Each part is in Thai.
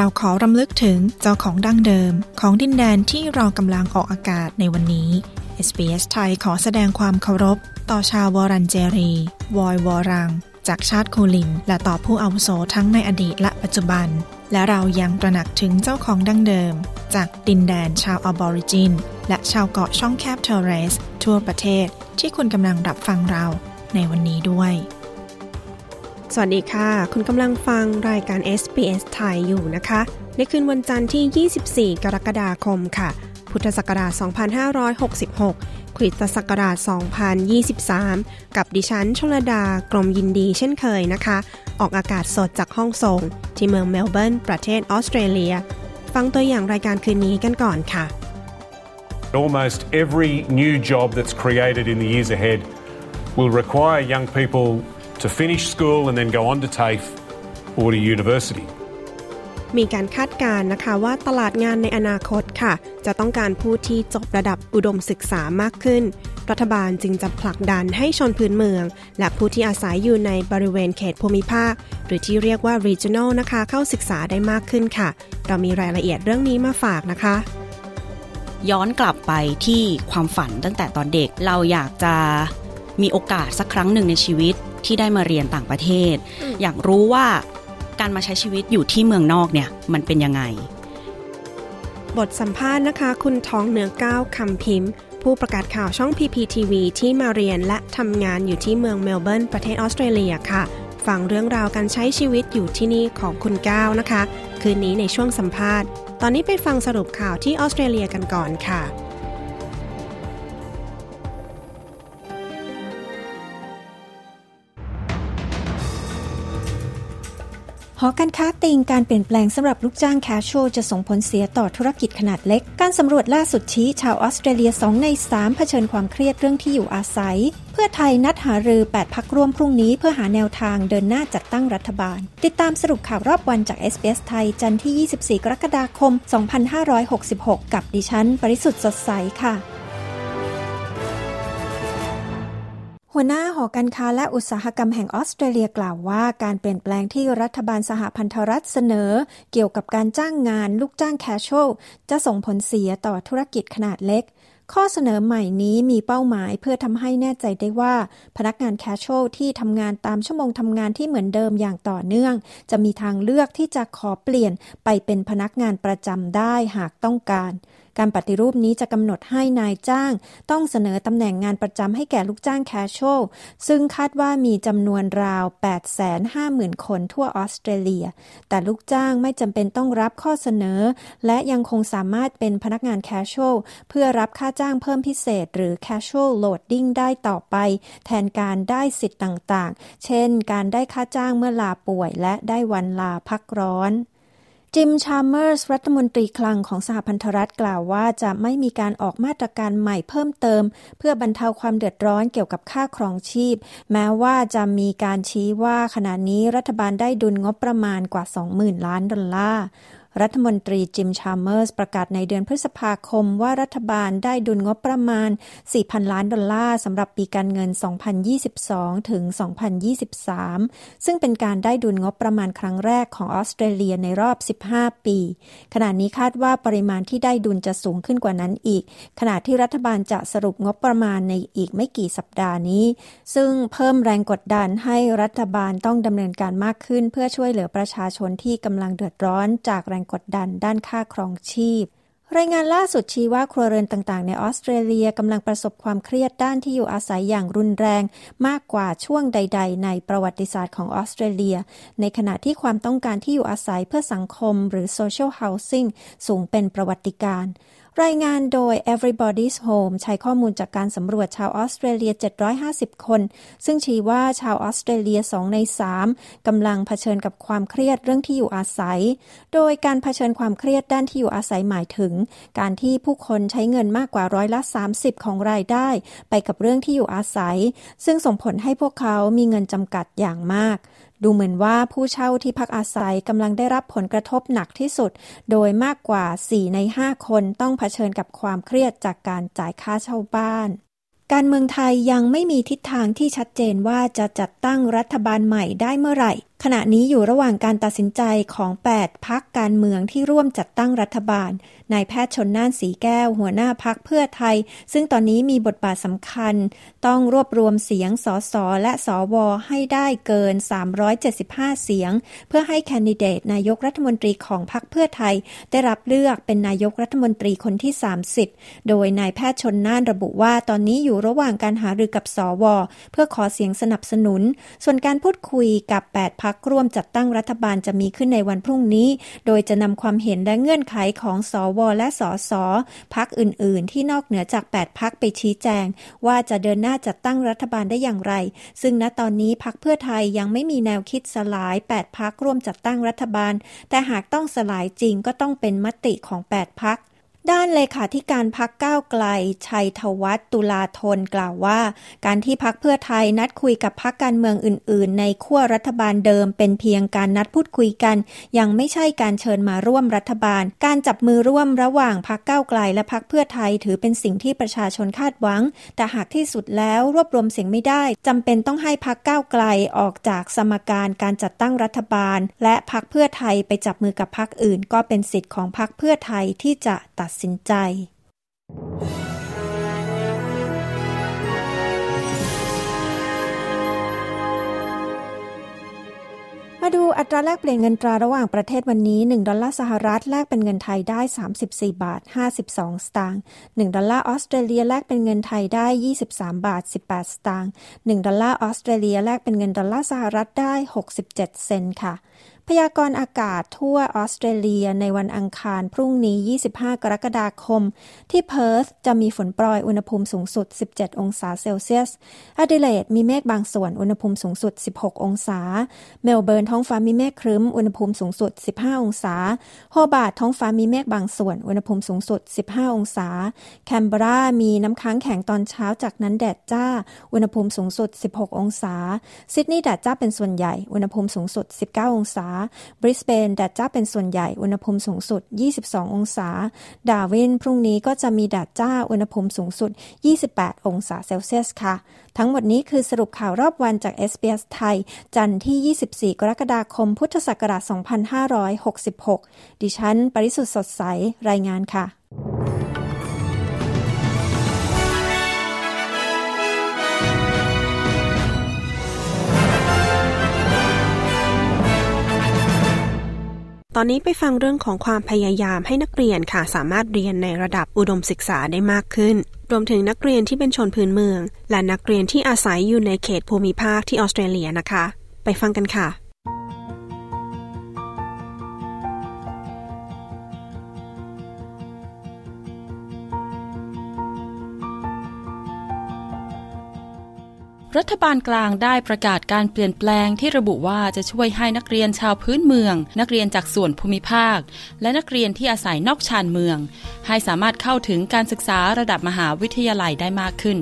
เราขอรำลึกถึงเจ้าของดั้งเดิม ของดินแดนที่เรากำลังออกอากาศในวันนี้ SBS ไทยขอแสดงความเคารพ ต่อชาววูรันเจรี วอยวูรัง จากชาติคูลิน และต่อผู้อาวุโสทั้งในอดีตและปัจจุบัน และเรายังตระหนักถึงเจ้าของดั้งเดิม จากดินแดนชาวอะบอริจิน และชาวเกาะช่องแคบทอร์เรส ทั่วประเทศที่คุณกำลังรับฟังเราในวันนี้ด้วย สวัสดีค่ะ คุณกำลังฟังรายการ SBS ไทยอยู่นะคะ ในคืนวันจันทร์ที่ 24 กรกฎาคมค่ะ พุทธศักราช 2566 คริสตศักราช 2023 กับดิฉันชลดากรมยินดีเช่นเคยนะคะ ออกอากาศสดจากห้องส่ง ที่เมืองเมลเบิร์น ประเทศออสเตรเลีย ฟังตัวอย่างรายการคืนนี้กันก่อนค่ะ Almost every new job that's created in the years ahead will require young people to finish school and then go on to TAFE or to university. มีการคาดการณ์นะคะว่าตลาดงานในอนาคตค่ะ จะต้องการผู้ที่จบระดับอุดมศึกษามากขึ้น รัฐบาลจึงจะผลักดันให้ชนพื้นเมือง และผู้ที่อาศัยอยู่ในบริเวณเขตภูมิภาค หรือที่เรียกว่า regional นะคะเข้าศึกษาได้มากขึ้นค่ะ เรามีรายละเอียดเรื่องนี้มาฝากนะคะ ย้อนกลับไปที่ความฝันตั้งแต่ตอนเด็กเราอยากจะมีโอกาสสักครั้งหนึ่งในชีวิต ที่ได้มาเรียนต่างประเทศ อยากรู้ว่าการมาใช้ชีวิตอยู่ที่เมืองนอกเนี่ยมันเป็นยังไง บทสัมภาษณ์นะคะ คุณท้องเหนือก้าวคำพิมพ์ ผู้ประกาศข่าวช่อง PPTV ที่มาเรียนและทำงานอยู่ที่เมืองเมลเบิร์นประเทศออสเตรเลียค่ะฟังเรื่องราวการใช้ชีวิตอยู่ที่นี่ของคุณก้าวนะคะ คืนนี้ในช่วงสัมภาษณ์ ตอนนี้ไปฟังสรุปข่าวที่ออสเตรเลียกันก่อนค่ะ หอการค้าติงการเปลี่ยนแปลงสำหรับลูกจ้างแคชชวลจะส่งผลเสียต่อธุรกิจขนาดเล็ก การสำรวจล่าสุดชี้ชาวออสเตรเลีย 2 ใน 3 เผชิญความเครียดเรื่องที่อยู่อาศัย เพื่อไทยนัดหารือ 8 พักร่วมพรุ่งนี้เพื่อหาแนวทางเดินหน้าจัดตั้งรัฐบาล ติดตามสรุปข่าวรอบวันจาก SBS ไทย จันทร์ที่ 24 กรกฎาคม 2566 กับดิฉัน ปริสุทธ์สดใสค่ะ หัวหน้าหอการค้าและอุตสาหกรรมแห่งออสเตรเลียกล่าวว่า การเปลี่ยนแปลงที่รัฐบาลสหพันธรัฐเสนอ เกี่ยวกับการจ้างงานลูกจ้างแคชชวลจะส่งผลเสียต่อธุรกิจขนาดเล็ก ข้อเสนอใหม่นี้มีเป้าหมายเพื่อทำให้แน่ใจได้ว่า พนักงาน casual ที่ทำงานตามชั่วโมงทำงานที่เหมือนเดิมอย่างต่อเนื่อง จะมีทางเลือกที่จะขอเปลี่ยนไปเป็นพนักงานประจำได้หากต้องการ การปฏิรูปนี้จะกำหนดให้นายจ้าง ต้องเสนอตำแหน่งงานประจำให้แก่ลูกจ้าง casual ซึ่งคาดว่ามีจำนวนราว 850,000 คนทั่วออสเตรเลีย แต่ลูกจ้างไม่จำเป็นต้องรับข้อเสนอ และยังคงสามารถเป็นพนักงาน casualเพื่อรับค่าจ้างเพิ่มพิเศษ หรือ casual loading ได้ต่อไป แทนการได้สิทธิ์ต่างๆ เช่น การได้ค่าจ้างเมื่อลาป่วยและได้วันลาพักร้อน จิม ชาร์เมอร์ส รัฐมนตรีคลังของสหพันธรัฐกล่าวว่าจะไม่มีการออกมาตรการใหม่เพิ่มเติม เพื่อบรรเทาความเดือดร้อนเกี่ยวกับค่าครองชีพ แม้ว่าจะมีการชี้ว่าขณะนี้รัฐบาลได้ดุลงบประมาณกว่า 20,000 ล้านดอลลาร์ รัฐมนตรีจิมชาร์เมอร์สประกาศในเดือนพฤษภาคมว่ารัฐบาลได้ดุลงบประมาณ 4,000 ล้านดอลลาร์สำหรับปีการเงิน 2022 ถึง 2023 ซึ่งเป็นการได้ดุลงบประมาณครั้งแรกของออสเตรเลียในรอบ 15 ปี ขณะนี้คาดว่าปริมาณที่ได้ดุลจะสูงขึ้นกว่านั้นอีก ขณะที่รัฐบาลจะสรุปงบประมาณในอีกไม่กี่สัปดาห์นี้ ซึ่งเพิ่มแรงกดดันให้รัฐบาลต้องดำเนินการมากขึ้น เพื่อช่วยเหลือประชาชนที่กำลังเดือดร้อนจากแรงกดดันด้านค่าครองชีพ รายงานล่าสุดชี้ว่าครัวเรือนต่างๆ ในออสเตรเลียกำลังประสบความเครียดด้านที่อยู่อาศัยอย่างรุนแรงมากกว่าช่วงใด ๆ ในประวัติศาสตร์ของออสเตรเลีย ในขณะที่ความต้องการที่อยู่อาศัยเพื่อสังคมหรือ social housing สูงเป็นประวัติการณ์ รายงานโดย Everybody's Home ใช้ข้อมูลจากการสำรวจชาวออสเตรเลีย 750 คน ซึ่งชี้ว่าชาวออสเตรเลีย 2 ใน 3กำลังเผชิญกับความเครียดเรื่องที่อยู่อาศัย โดยการเผชิญความเครียดด้านที่อยู่อาศัยหมายถึง การที่ผู้คนใช้เงินมากกว่าร้อยละ 30 ของรายได้ ไปกับเรื่องที่อยู่อาศัย ซึ่งส่งผลให้พวกเขามีเงินจำกัดอย่างมาก ดูเหมือนว่าผู้เช่าที่พักอาศัยกำลังได้รับผลกระทบหนักที่สุด โดยมากกว่า 4 ใน 5 คนต้องเผชิญกับความเครียดจากการจ่ายค่าเช่าบ้าน การเมืองไทยยังไม่มีทิศทางที่ชัดเจนว่าจะจัดตั้งรัฐบาลใหม่ได้เมื่อไหร่ ขณะนี้อยู่ระหว่างการตัดสินใจของ 8 พักการเมืองที่ร่วมจัดตั้งรัฐบาล นายแพทย์ชนน่านสีแก้ว หัวหน้าพักเพื่อไทย ซึ่งตอนนี้มีบทบาทสำคัญ ต้องรวบรวมเสียงสสและสวให้ได้เกิน 375 เสียง เพื่อให้แคนดิเดตนายกรัฐมนตรีของพักเพื่อไทย ได้รับเลือกเป็นนายกรัฐมนตรีคนที่ 30 โดยนายแพทย์ชนน่านระบุว่าตอนนี้อยู่ระหว่างการหารือกับสว เพื่อขอเสียงสนับสนุน ส่วนการพูดคุยกับ 8 พักักร่วมจัดตั้งรัฐบาลจะมีขึ้นในวันพรุ่งนี้ โดยจะนำความเห็นและเงื่อนไขของสอวและสอสอพักอื่น ๆ ที่นอกเหนือจาก 8 พักไปชี้แจง ว่าจะเดินหน้าจัดตั้งรัฐบาลได้อย่างไร ซึ่งณตอนนี้พักเพื่อไทยยังไม่มีแนวคิดสลาย 8 พักร่วมจัดตั้งรัฐบาล แต่หากต้องสลายจริงก็ต้องเป็นมติของ 8 พัก ด้านเลขาธิการพักก้าวไกล ชัยทวัฒตุลาธนกล่าวว่า การที่พักเพื่อไทยนัดคุยกับพักการเมืองอื่น ๆ ในขั้วรัฐบาลเดิมเป็นเพียงการนัดพูดคุยกัน ยังไม่ใช่การเชิญมาร่วมรัฐบาล การจับมือร่วมระหว่างพักก้าวไกล และพักเพื่อไทยถือเป็นสิ่งที่ประชาชนคาดหวัง แต่หากที่สุดแล้วรวบรวมเสียงไม่ได้จำเป็นต้องให้พักก้าวไกลออกจากสมการการจัดตั้งรัฐบาล และพักเพื่อไทยไปจับมือกับพักอื่น ก็เป็นสิทธิ์ของพักเพื่อไทยที่จะตัดสินใจมาดูอัตราแลกเปลี่ยนเงินตราระหว่างประเทศวันนี้ 1 ดอลลาร์สหรัฐแลกเป็นเงินไทยได้ 34 บาท 52 สตางค์ 1 ดอลลาร์ออสเตรเลียแลกเป็นเงินไทยได้ 23 บาท 18 สตางค์ 1 ดอลลาร์ออสเตรเลียแลกเป็นเงินดอลลาร์สหรัฐได้ 67 เซนต์ค่ะ พยากรณ์อากาศทั่วออสเตรเลียในวันอังคารพรุ่งนี้ 25 กรกฎาคม ที่เพิร์ธจะมีฝนโปรยอุณหภูมิสูงสุด 17 องศาเซลเซียสอดิเลดมีเมฆบางส่วนอุณหภูมิสูงสุด 16 องศา เมลเบิร์นท้องฟ้ามีเมฆครึ้มอุณหภูมิสูงสุด 15 องศา โฮบาร์ตท้องฟ้ามีเมฆบางส่วนอุณหภูมิสูงสุด 15 องศา แคนเบรามีน้ำค้างแข็งตอนเช้าจากนั้นแดดจ้า อุณหภูมิสูงสุด 16 องศา ซิดนีย์แดดจ้าเป็นส่วนใหญ่อุณหภูมิสูงสุด 19 องศาบริสเบนแดดจ้าเป็นส่วนใหญ่ อุณหภูมิสูงสุด 22 องศา ดาร์วินพรุ่งนี้ก็จะมีแดดจ้า อุณหภูมิสูงสุด 28 องศาเซลเซียสค่ะ ทั้งหมดนี้คือสรุปข่าวรอบวันจาก SBS ไทย จันทร์ที่ 24 กรกฎาคม พุทธศักราช 2566 ดิฉัน ปริสุทธ์สดใส รายงานค่ะ อนนี้ไปฟังเรื่องของความพยายามให้นักเรียนค่ะสามารถเรียนในระดับอุดมศึกษาได้มากขึ้น รวมถึงนักเรียนที่เป็นชนพื้นเมือง และนักเรียนที่อาศัยอยู่ในเขตภูมิภาคที่ออสเตรเลียนะคะ ไปฟังกันค่ะ รัฐบาลกลางได้ประกาศการเปลี่ยนแปลงที่ระบุว่าจะช่วยให้นักเรียนชาวพื้นเมือง นักเรียนจากส่วนภูมิภาค และนักเรียนที่อาศัยนอกชานเมือง ให้สามารถเข้าถึงการศึกษาระดับมหาวิทยาลัยได้มากขึ้น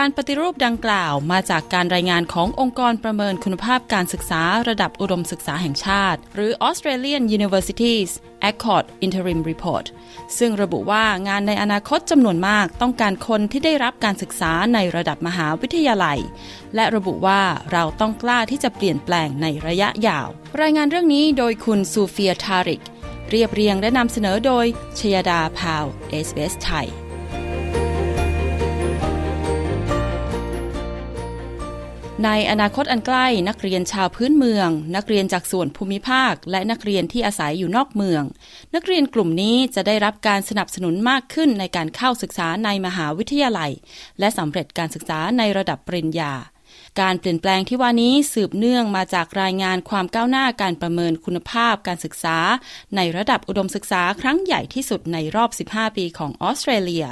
การปฏิรูปดังกล่าวมาจากการรายงานขององค์กรประเมินคุณภาพการศึกษาระดับอุดมศึกษาแห่งชาติ หรือ Australian Universities Accord Interim Report ซึ่งระบุว่างานในอนาคตจำนวนมากต้องการคนที่ได้รับการศึกษาในระดับมหาวิทยาลัย และระบุว่าเราต้องกล้าที่จะเปลี่ยนแปลงในระยะยาว รายงานเรื่องนี้โดยคุณซูเฟียทาริก เรียบเรียงและนำเสนอโดยชยดาพาว SBS ไทย ในอนาคตอันใกล้นักเรียนชาวพื้นเมือง นักเรียนจากส่วนภูมิภาค และนักเรียนที่อาศัยอยู่นอกเมือง นักเรียนกลุ่มนี้จะได้รับการสนับสนุนมากขึ้นในการเข้าศึกษาในมหาวิทยาลัย และสำเร็จการศึกษาในระดับปริญญา การเปลี่ยนแปลงที่ว่านี้สืบเนื่องมาจากรายงานความก้าวหน้าการประเมินคุณภาพการศึกษา ในระดับอุดมศึกษาครั้งใหญ่ที่สุดในรอบ 15 ปีของออสเตรเลีย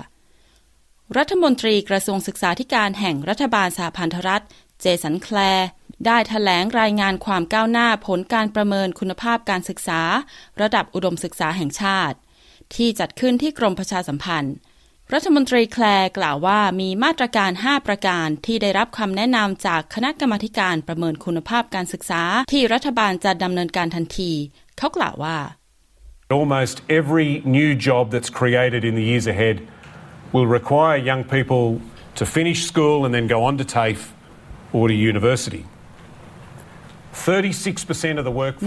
รัฐมนตรีกระทรวงศึกษาธิการแห่งรัฐบาลสหพันธรัฐ เจสันแคลร์ได้ถแถลงรายงานความก้าวหน้าผลการประเมินคุณภาพการศึกษา ระดับอุดมศึกษาแห่งชาติ ที่จัดขึ้นที่กรมประชาสัมพันธ์ รัฐมนตรีแคลร์กล่าวว่ามีมาตรการ 5 ประการที่ได้รับคำแนะนำจากคณะกรรมาการประเมินคุณภาพการศึกษา ที่รัฐบาลจะดำเนินการทันที เขากล่าวว่า Almost every new job that's created in the years ahead will require young people to finish school and then go on to TAFE or to university.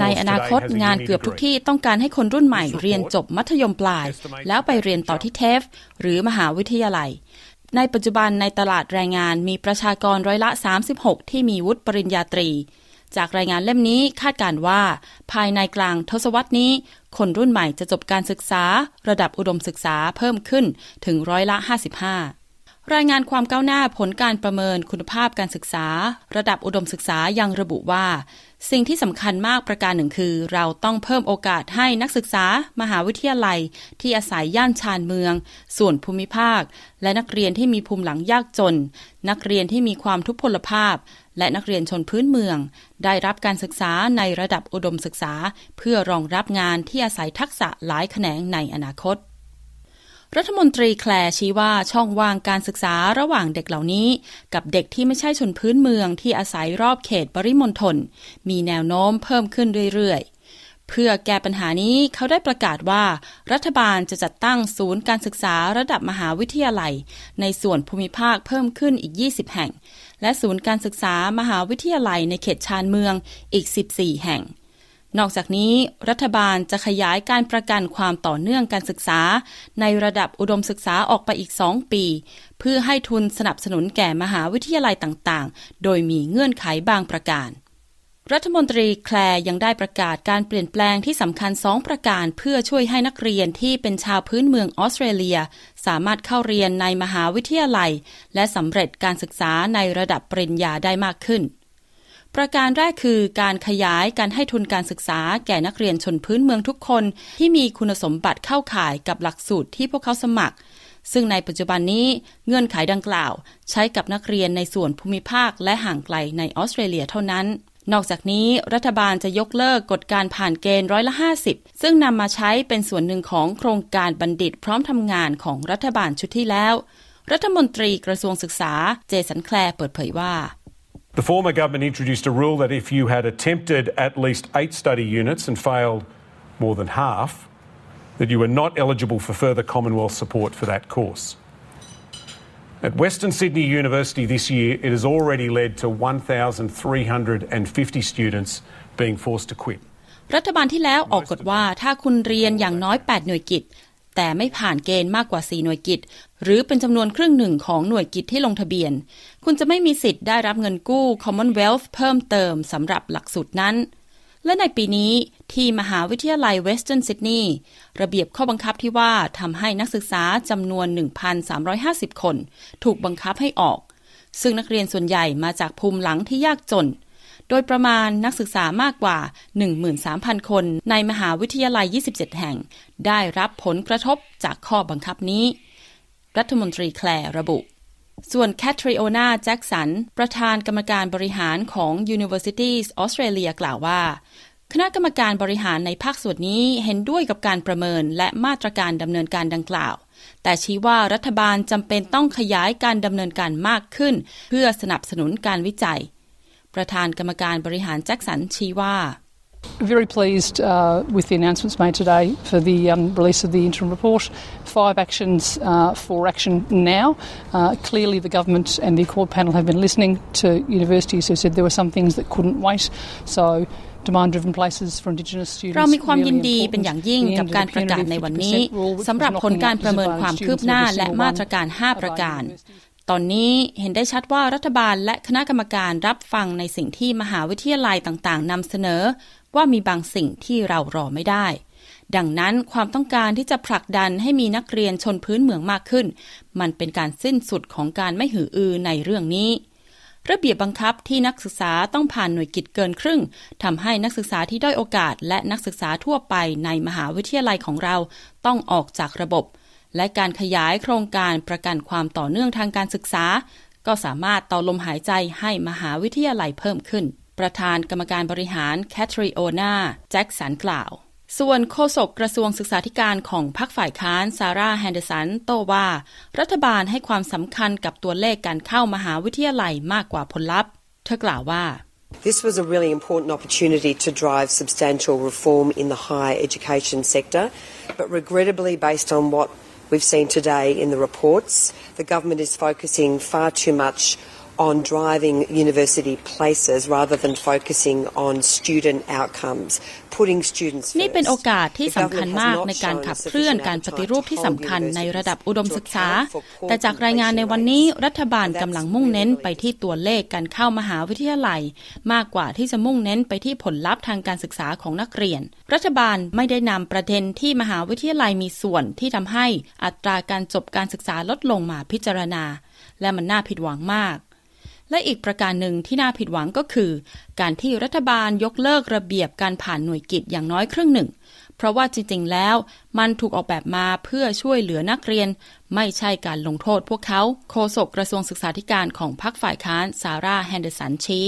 ในอนาคตงานเกือบทุกที่ต้องการให้คนรุ่นใหม่เรียนจบมัธยมปลาย แล้วไปเรียนต่อที่เทฟ หรือมหาวิทยาลัย ในปัจจุบันในตลาดแรงงานมีประชากรร้อยละ 36 ที่มีวุฒิปริญญาตรี จากรายงานเล่มนี้คาดการว่า ภายในกลางทศวรรษนี้ คนรุ่นใหม่จะจบการศึกษา ระดับอุดมศึกษาเพิ่มขึ้นถึงร้อยละ 55 รายงานความก้าวหน้าผลการประเมินคุณภาพการศึกษา ระดับอุดมศึกษายังระบุว่า สิ่งที่สำคัญมากประการหนึ่งคือ เราต้องเพิ่มโอกาสให้นักศึกษา มหาวิทยาลัย ที่อาศัยย่านชานเมือง ส่วนภูมิภาค และนักเรียนที่มีภูมิหลังยากจน นักเรียนที่มีความทุพพลภาพ และนักเรียนชนพื้นเมือง ได้รับการศึกษาในระดับอุดมศึกษา เพื่อรองรับงานที่อาศัยทักษะหลายแขนงในอนาคต รัฐมนตรีแคลร์ชี้ว่าช่องว่างการศึกษาระหว่างเด็กเหล่านี้ กับเด็กที่ไม่ใช่ชนพื้นเมืองที่อาศัยรอบเขตปริมณฑลมีแนวโน้มเพิ่มขึ้นเรื่อยๆ เพื่อแก้ปัญหานี้เขาได้ประกาศว่า รัฐบาลจะจัดตั้งศูนย์การศึกษาระดับมหาวิทยาลัย ในส่วนภูมิภาคเพิ่มขึ้นอีก 20 แห่ง และศูนย์การศึกษามหาวิทยาลัยในเขตชานเมืองอีก 14 แห่ง นอกจากนี้รัฐบาลจะขยายการประกันความต่อเนื่องการศึกษา ในระดับอุดมศึกษาออกไปอีกสองปี เพื่อให้ทุนสนับสนุนแก่มหาวิทยาลัยต่างๆ โดยมีเงื่อนไขบางประการรัฐมนตรีแคลยังได้ประกาศการเปลี่ยนแปลงที่สำคัญสองประการ เพื่อช่วยให้นักเรียนที่เป็นชาวพื้นเมืองออสเตรเลีย สามารถเข้าเรียนในมหาวิทยาลัย และสำเร็จการศึกษาในระดับปริญญาได้มากขึ้น ประการแรกคือการขยายการให้ทุนการศึกษาแก่นักเรียนชนพื้นเมืองทุกคน ที่มีคุณสมบัติเข้าข่ายกับหลักสูตรที่พวกเขาสมัคร ซึ่งในปัจจุบันนี้เงื่อนไขดังกล่าว ใช้กับนักเรียนในส่วนภูมิภาคและห่างไกลในออสเตรเลียเท่านั้น นอกจากนี้รัฐบาลจะยกเลิกกฎการผ่านเกณฑ์ร้อยละ 50 ซึ่งนำมาใช้เป็นส่วนหนึ่งของโครงการบัณฑิตพร้อมทำงานของรัฐบาลชุดที่แล้ว รัฐมนตรีกระทรวงศึกษาเจสันแคลร์เปิดเผยว่า The former government introduced a rule that if you had attempted at least eight study units and failed more than half, that you were not eligible for further Commonwealth support for that course. At Western Sydney University this year, it has already led to 1,350 students being forced to quit. รัฐบาลที่แล้วออกกฎว่าถ้าคุณเรียนอย่างน้อย 8 หน่วยกิจแต่ไม่ผ่านเกณฑ์มากกว่า 4 หน่วยกิจ หรือเป็นจำนวนครึ่งหนึ่งของหน่วยกิจที่ลงทะเบียน คุณจะไม่มีสิทธิ์ได้รับเงินกู้ Commonwealth เพิ่มเติมสำหรับหลักสูตรนั้น และในปีนี้ที่มหาวิทยาลัยเวสเทิร์นซิดนีย์ระเบียบข้อบังคับที่ว่าทำให้นักศึกษาจำนวน 1,350 คน ถูกบังคับให้ออก ซึ่งนักเรียนส่วนใหญ่มาจากภูมิหลังที่ยากจนโดยประมาณนักศึกษามากกว่า 13,000 คนในมหาวิทยาลัย 27 แห่ง ได้รับผลกระทบจากข้อบังคับนี้ รัฐมนตรีแคลร์ระบุ ส่วนแคทริโอนาแจ็กสัน ประธานกรรมการบริหารของ Universities Australia กล่าวว่า คณะกรรมการบริหารในภาคส่วนนี้เห็นด้วยกับการประเมินและมาตรการดำเนินการดังกล่าว แต่ชี้ว่ารัฐบาลจำเป็นต้องขยายการดำเนินการมากขึ้น เพื่อสนับสนุนการวิจัย ประธานกรรมการบริหารแจ็คสันชี้ว่า Very pleased uh, with the announcements made today for the um, release of the interim report. Five actions uh, for action now. Uh, clearly, the government and the Accord panel have been listening to universities who said there were some things that couldn't wait. So, demand-driven places for Indigenous students. เรามีความยินดีเป็นอย่างยิ่งกับการประกาศในวันนี้สำหรับผลการประเมินความคืบหน้าและมาตรการ 5 ประการตอนนี้เห็นได้ชัดว่ารัฐบาลและคณะกรรมการรับฟังในสิ่งที่มหาวิทยาลัยต่างๆนำเสนอ ว่ามีบางสิ่งที่เรารอไม่ได้ ดังนั้นความต้องการที่จะผลักดันให้มีนักเรียนชนพื้นเมืองมากขึ้น มันเป็นการสิ้นสุดของการไม่หืออือในเรื่องนี้ ระเบียบบังคับที่นักศึกษาต้องผ่านหน่วยกิจเกินครึ่งทำให้นักศึกษาที่ด้อยโอกาส และนักศึกษาทั่วไปในมหาวิทยาลัยของเราต้องออกจากระบบ และการขยายโครงการประกันความต่อเนื่องทางการศึกษา ก็สามารถต่อลมหายใจให้มหาวิทยาลัยเพิ่มขึ้น ประธานกรรมการบริหารแคทรีโอนาแจ็คสันกล่าว ส่วนโฆษกกระทรวงศึกษาธิการของพรรคฝ่ายค้านซาร่าแฮนเดอร์สันโต้ว่า รัฐบาลให้ความสำคัญกับตัวเลขการเข้ามหาวิทยาลัยมากกว่าผลลัพธ์ เธอกล่าวว่า This was a really important opportunity to drive substantial reform in the higher education sector, but regrettably, based on what we've seen today in the reports, the government is focusing far too much on driving university places rather than focusing on student outcomes. นี่เป็นโอกาสที่สำคัญมากในการขับเคลื่อนการปฏิรูปที่สำคัญในระดับอุดมศึกษา แต่จากรายงานในวันนี้รัฐบาลกำลังมุ่งเน้นไปที่ตัวเลขการเข้ามหาวิทยาลัย มากกว่าที่จะมุ่งเน้นไปที่ผลลัพธ์ทางการศึกษาของนักเรียน รัฐบาลไม่ได้นำประเด็นที่มหาวิทยาลัยมีส่วนที่ทำให้อัตราการจบการศึกษาลดลงมาพิจารณา และมันน่าผิดหวังมาก และอีกประการหนึ่งที่น่าผิดหวังก็คือ การที่รัฐบาลยกเลิกระเบียบการผ่านหน่วยกิจอย่างน้อยครึ่งหนึ่ง เพราะว่าจริงๆแล้ว มันถูกออกแบบมาเพื่อช่วยเหลือนักเรียน ไม่ใช่การลงโทษพวกเขา โฆษกกระทรวงศึกษาธิการของพรรคฝ่ายค้านซาร่าแฮนเดอร์สันชี้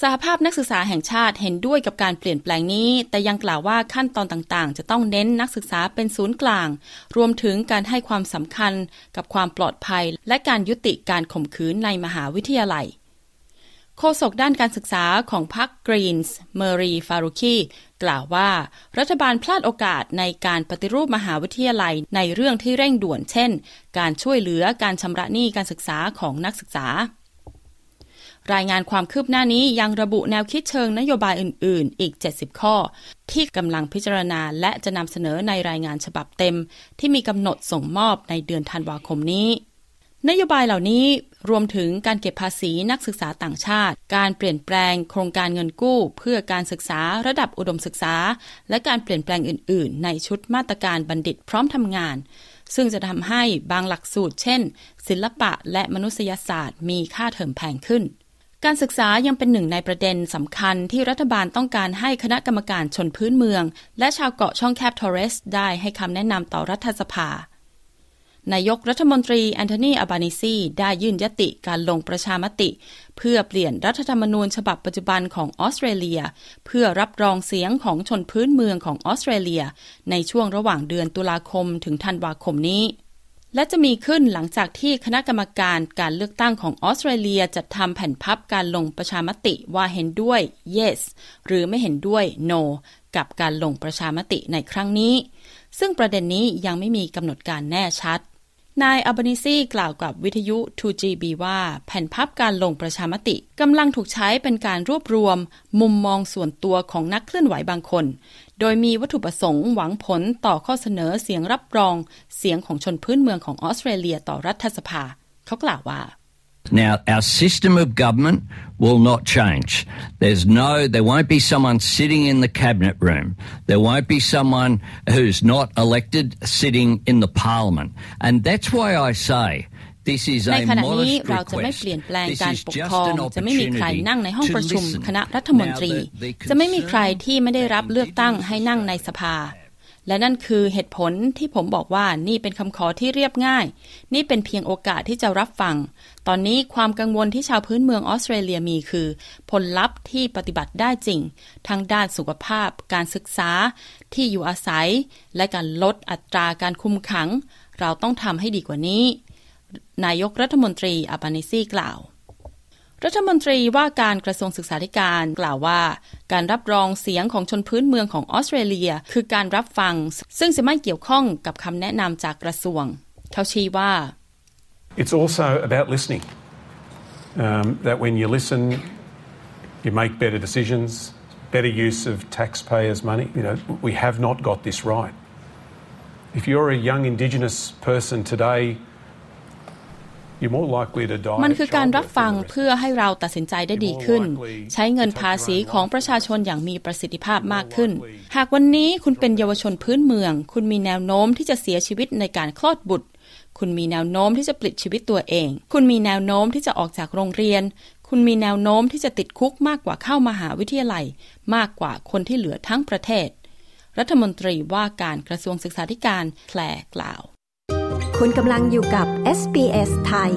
สหภาพนักศึกษาแห่งชาติเห็นด้วยกับการเปลี่ยนแปลงนี้ แต่ยังกล่าวว่าขั้นตอนต่างๆ จะต้องเน้นนักศึกษาเป็นศูนย์กลาง รวมถึงการให้ความสำคัญกับความปลอดภัย และการยุติการข่มขืนในมหาวิทยาลัยโฆษกด้านการศึกษาของพรรคกรีนส์เมอรีฟารุคีกล่าวว่า รัฐบาลพลาดโอกาสในการปฏิรูปมหาวิทยาลัยในเรื่องที่เร่งด่วนเช่น การช่วยเหลือการชำระหนี้การศึกษาของนักศึกษา รายงานความคืบหน้านี้ยังระบุแนวคิดเชิงนโยบายอื่น ๆ อีก 70 ข้อ ที่กำลังพิจารณาและจะนำเสนอในรายงานฉบับเต็ม ที่มีกำหนดส่งมอบในเดือนธันวาคมนี้ นโยบายเหล่านี้รวมถึงการเก็บภาษีนักศึกษาต่างชาติ การเปลี่ยนแปลงโครงการเงินกู้ เพื่อการศึกษาระดับอุดมศึกษา และการเปลี่ยนแปลงอื่น ๆ ในชุดมาตรการบัณฑิตพร้อมทำงาน ซึ่งจะทำให้บางหลักสูตร เช่น ศิลปะและมนุษยศาสตร์มีค่าเทอมแพงขึ้น การศึกษายังเป็นหนึ่งในประเด็นสำคัญที่รัฐบาลต้องการให้คณะกรรมการชนพื้นเมือง และชาวเกาะช่องแคบทอร์เรส ได้ให้คำแนะนำต่อรัฐสภานายกรัฐมนตรีแอนโทนีอัลบานีซีได้ยื่นญัตติการลงประชามติ เพื่อเปลี่ยนรัฐธรรมนูญฉบับปัจจุบันของออสเตรเลีย เพื่อรับรองเสียงของชนพื้นเมืองของออสเตรเลีย ในช่วงระหว่างเดือนตุลาคมถึงธันวาคมนี้ และจะมีขึ้นหลังจากที่คณะกรรมการการเลือกตั้งของออสเตรเลียจัดทำแผ่นพับการลงประชามติว่าเห็นด้วย yes หรือไม่เห็นด้วย no กับการลงประชามติในครั้งนี้ ซึ่งประเด็นนี้ยังไม่มีกำหนดการแน่ชัด นายอัลบานิซีกล่าวกับวิทยุ 2GB ว่าแผ่นพับการลงประชามติกำลังถูกใช้เป็นการรวบรวม มุมมองส่วนตัวของนักเคลื่อนไหวบางคน โดยมีวัตถุประสงค์หวังผลต่อข้อเสนอเสียงรับรองเสียงของชนพื้นเมืองของออสเตรเลียต่อรัฐสภา เขากล่าวว่า Now, our system of government will not change. There's no, there won't be someone sitting in the cabinet room. There won't be someone who's not elected sitting in the parliament. And that's why I say ในขณะนี้เราจะไม่เปลี่ยนแปลงการปกครอง จะไม่มีใครนั่งในห้องประชุมคณะรัฐมนตรี จะไม่มีใครที่ไม่ได้รับเลือกตั้งให้นั่งในสภา และนั่นคือเหตุผลที่ผมบอกว่านี่เป็นคำขอที่เรียบง่าย นี่เป็นเพียงโอกาสที่จะรับฟัง ตอนนี้ความกังวลที่ชาวพื้นเมืองออสเตรเลียมีคือ ผลลัพธ์ที่ปฏิบัติได้จริง ทั้งด้านสุขภาพ การศึกษา ที่อยู่อาศัย และการลดอัตราการคุมขัง เราต้องทำให้ดีกว่านี้ นายกรัฐมนตรีอาบานิซีกล่าว รัฐมนตรีว่าการกระทรวงศึกษาธิการกล่าวว่า การรับรองเสียงของชนพื้นเมืองของออสเตรเลีย คือการรับฟัง ซึ่งจะไม่เกี่ยวข้องกับคำแนะนำจากกระทรวง เขาชี้ว่า It's also about listening um, that when you listen you make better decisions better use of taxpayers money you know we have not got this right if you're a young indigenous person today มันคือการรับฟังเพื่อให้เราตัดสินใจได้ดีขึ้น ใช้เงินภาษีของประชาชนอย่างมีประสิทธิภาพมากขึ้น หากวันนี้คุณเป็นเยาวชนพื้นเมือง คุณมีแนวโน้มที่จะเสียชีวิตในการคลอดบุตร คุณมีแนวโน้มที่จะปลิดชีวิตตัวเอง คุณมีแนวโน้มที่จะออกจากโรงเรียน คุณมีแนวโน้มที่จะติดคุกมากกว่าเข้ามหาวิทยาลัย มากกว่าคนที่เหลือทั้งประเทศ รัฐมนตรีว่าการกระทรวงศึกษาธิการแคลกล่าว คุณกำลังอยู่กับ SBS ไทย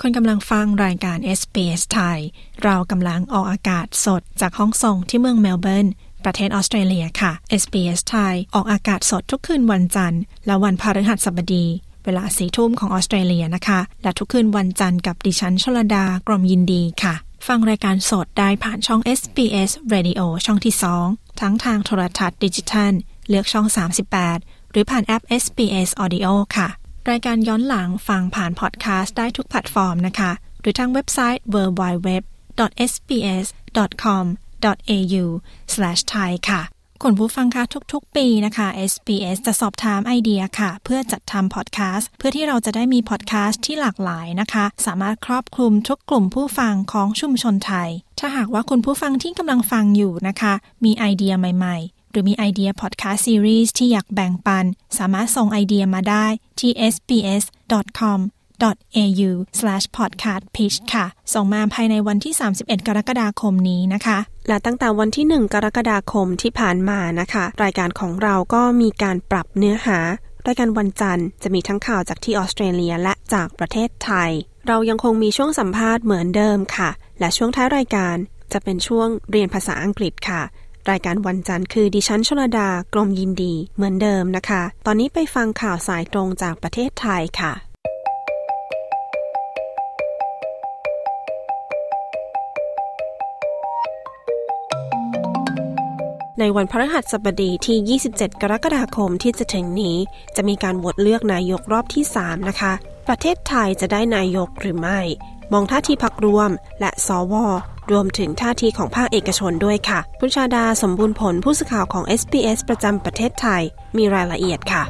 คุณกำลังฟังรายการ SBS ไทย เรากำลังออกอากาศสดจากห้องส่งที่เมืองเมลเบิร์น ประเทศออสเตรเลียค่ะ SBS ไทย ออกอากาศสดทุกคืนวันจันทร์ และวันพฤหัสบดีเวลาสี่ทุ่มของออสเตรเลียนะคะ และทุกคืนวันจันทร์กับดิฉันชลดากรมยินดีค่ะ ฟังรายการสดได้ผ่านช่อง SBS Radio ช่องที่ 2 ทั้งทางโทรทัศน์ดิจิทัล เลือกช่อง 38 หรือผ่านแอป SBS Audio ค่ะ รายการย้อนหลังฟังผ่านพอดแคสต์ได้ทุกแพลตฟอร์มนะคะ หรือทางเว็บไซต์ www.sbs.com.au/thai ค่ะคุณผู้ฟังคะทุกๆ ปีนะคะ SBS จะสอบถามไอเดียค่ะ เพื่อจัดทำพอดแคสต์เพื่อที่เราจะได้มีพอดแคสต์ที่หลากหลายนะคะ สามารถครอบคลุมทุกกลุ่มผู้ฟังของชุมชนไทย ถ้าหากว่าคุณผู้ฟังที่กำลังฟังอยู่นะคะ มีไอเดียใหม่ๆ หรือมีไอเดียพอดแคสต์ซีรีส์ที่อยากแบ่งปัน สามารถส่งไอเดียมาได้ที่ sbs.com au/podcastpitch ค่ะ ส่งมาภายในวันที่ 31 กรกฎาคมนี้นะคะ และตั้งแต่วันที่ 1 กรกฎาคมที่ผ่านมานะคะ รายการของเราก็มีการปรับเนื้อหา รายการวันจันทร์จะมีทั้งข่าวจากที่ออสเตรเลียและจากประเทศไทย เรายังคงมีช่วงสัมภาษณ์เหมือนเดิมค่ะ และช่วงท้ายรายการจะเป็นช่วงเรียนภาษาอังกฤษค่ะ รายการวันจันทร์คือดิฉันชลดากรมยินดีเหมือนเดิมนะคะ ตอนนี้ไปฟังข่าวสายตรงจากประเทศไทยค่ะ ในวันพฤหัสบดีที่ 27 กรกฎาคมที่จะถึงนี้ จะมีการโหวตเลือกนายกรอบที่ 3 นะคะ ประเทศไทยจะได้นายกหรือไม่ มองท่าทีพักรวม และสว รวมถึงท่าทีของภาคเอกชนด้วยค่ะคุณชาดาสมบูรณ์ผลผู้สื่อข่าวของ SBS ประจำประเทศไทย มีรายละเอียดค่ะ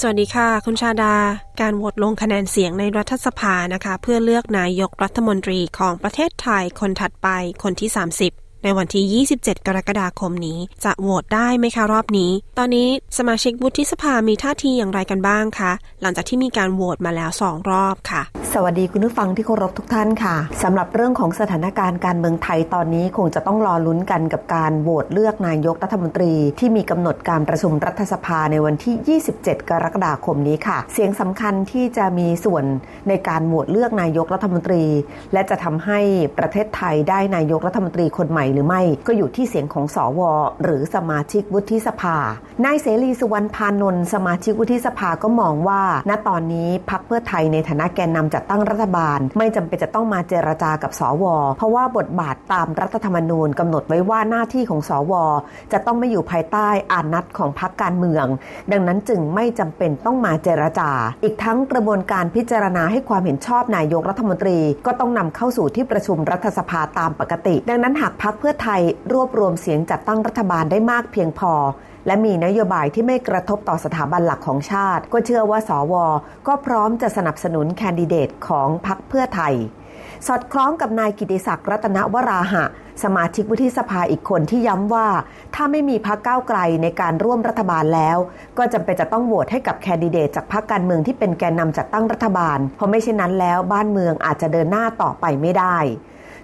สวัสดีค่ะ คุณชาดา การโหวตลงคะแนนเสียงในรัฐสภานะคะ เพื่อเลือกนายกรัฐมนตรีของประเทศไทยคนถัดไปคนที่ 30 ในวันที่ 27 กรกฎาคมนี้ จะโหวตได้ไหมคะรอบนี้ ตอนนี้สมาชิกวุฒิสภามีท่าทีอย่างไรกันบ้างคะหลังจากที่มีการโหวตมาแล้ว2รอบค่ะ สวัสดีคุณผู้ฟังที่เคารพทุกท่านค่ะสำหรับเรื่องของสถานการณ์การเมืองไทยตอนนี้คงจะต้องรอลุ้นกันกับการโหวตเลือกนายกรัฐมนตรี ที่มีกำหนดการประชุมรัฐสภาในวันที่ 27 กรกฎาคมนี้ค่ะ เสียงสำคัญที่จะมีส่วนในการโหวตเลือกนายกรัฐมนตรี และจะทำให้ประเทศไทยได้นายกรัฐมนตรีคนใหม่หรือไม่ ก็อยู่ที่เสียงของสวหรือสมาชิกวุฒิสภานายเสรีสุวรรณพานนท์สมาชิกวุฒิสภาก็มองว่า ณตอนนี้พักเพื่อไทยในฐานะแกนนำจัดตั้งรัฐบาล ไม่จำเป็นจะต้องมาเจรจากับสว เพราะว่าบทบาทตามรัฐธรรมนูญกำหนดไว้ว่าหน้าที่ของสว จะต้องไม่อยู่ภายใต้อานัตของพักการเมือง ดังนั้นจึงไม่จำเป็นต้องมาเจรจา อีกทั้งกระบวนการพิจารณาให้ความเห็นชอบนายกรัฐมนตรี ก็ต้องนำเข้าสู่ที่ประชุมรัฐสภาตามปกติ ดังนั้นหากพักเพื่อไทยรวบรวมเสียงจัดตั้งรัฐบาลได้มากเพียงพอ และมีนโยบายที่ไม่กระทบต่อสถาบันหลักของชาติ ก็เชื่อว่าสว ก็พร้อมจะสนับสนุนแคนดิเดตของพรรคเพื่อไทย สอดคล้องกับนายกิติศักดิ์รัตนวราหะ สมาชิกวุฒิสภาอีกคนที่ย้ำว่า ถ้าไม่มีพรรคก้าวไกลในการร่วมรัฐบาลแล้ว ก็จำเป็นจะต้องโหวตให้กับแคนดิเดตจากพรรคการเมืองที่เป็นแกนนำจัดตั้งรัฐบาล เพราะไม่เช่นนั้นแล้ว บ้านเมืองอาจจะเดินหน้าต่อไปไม่ได้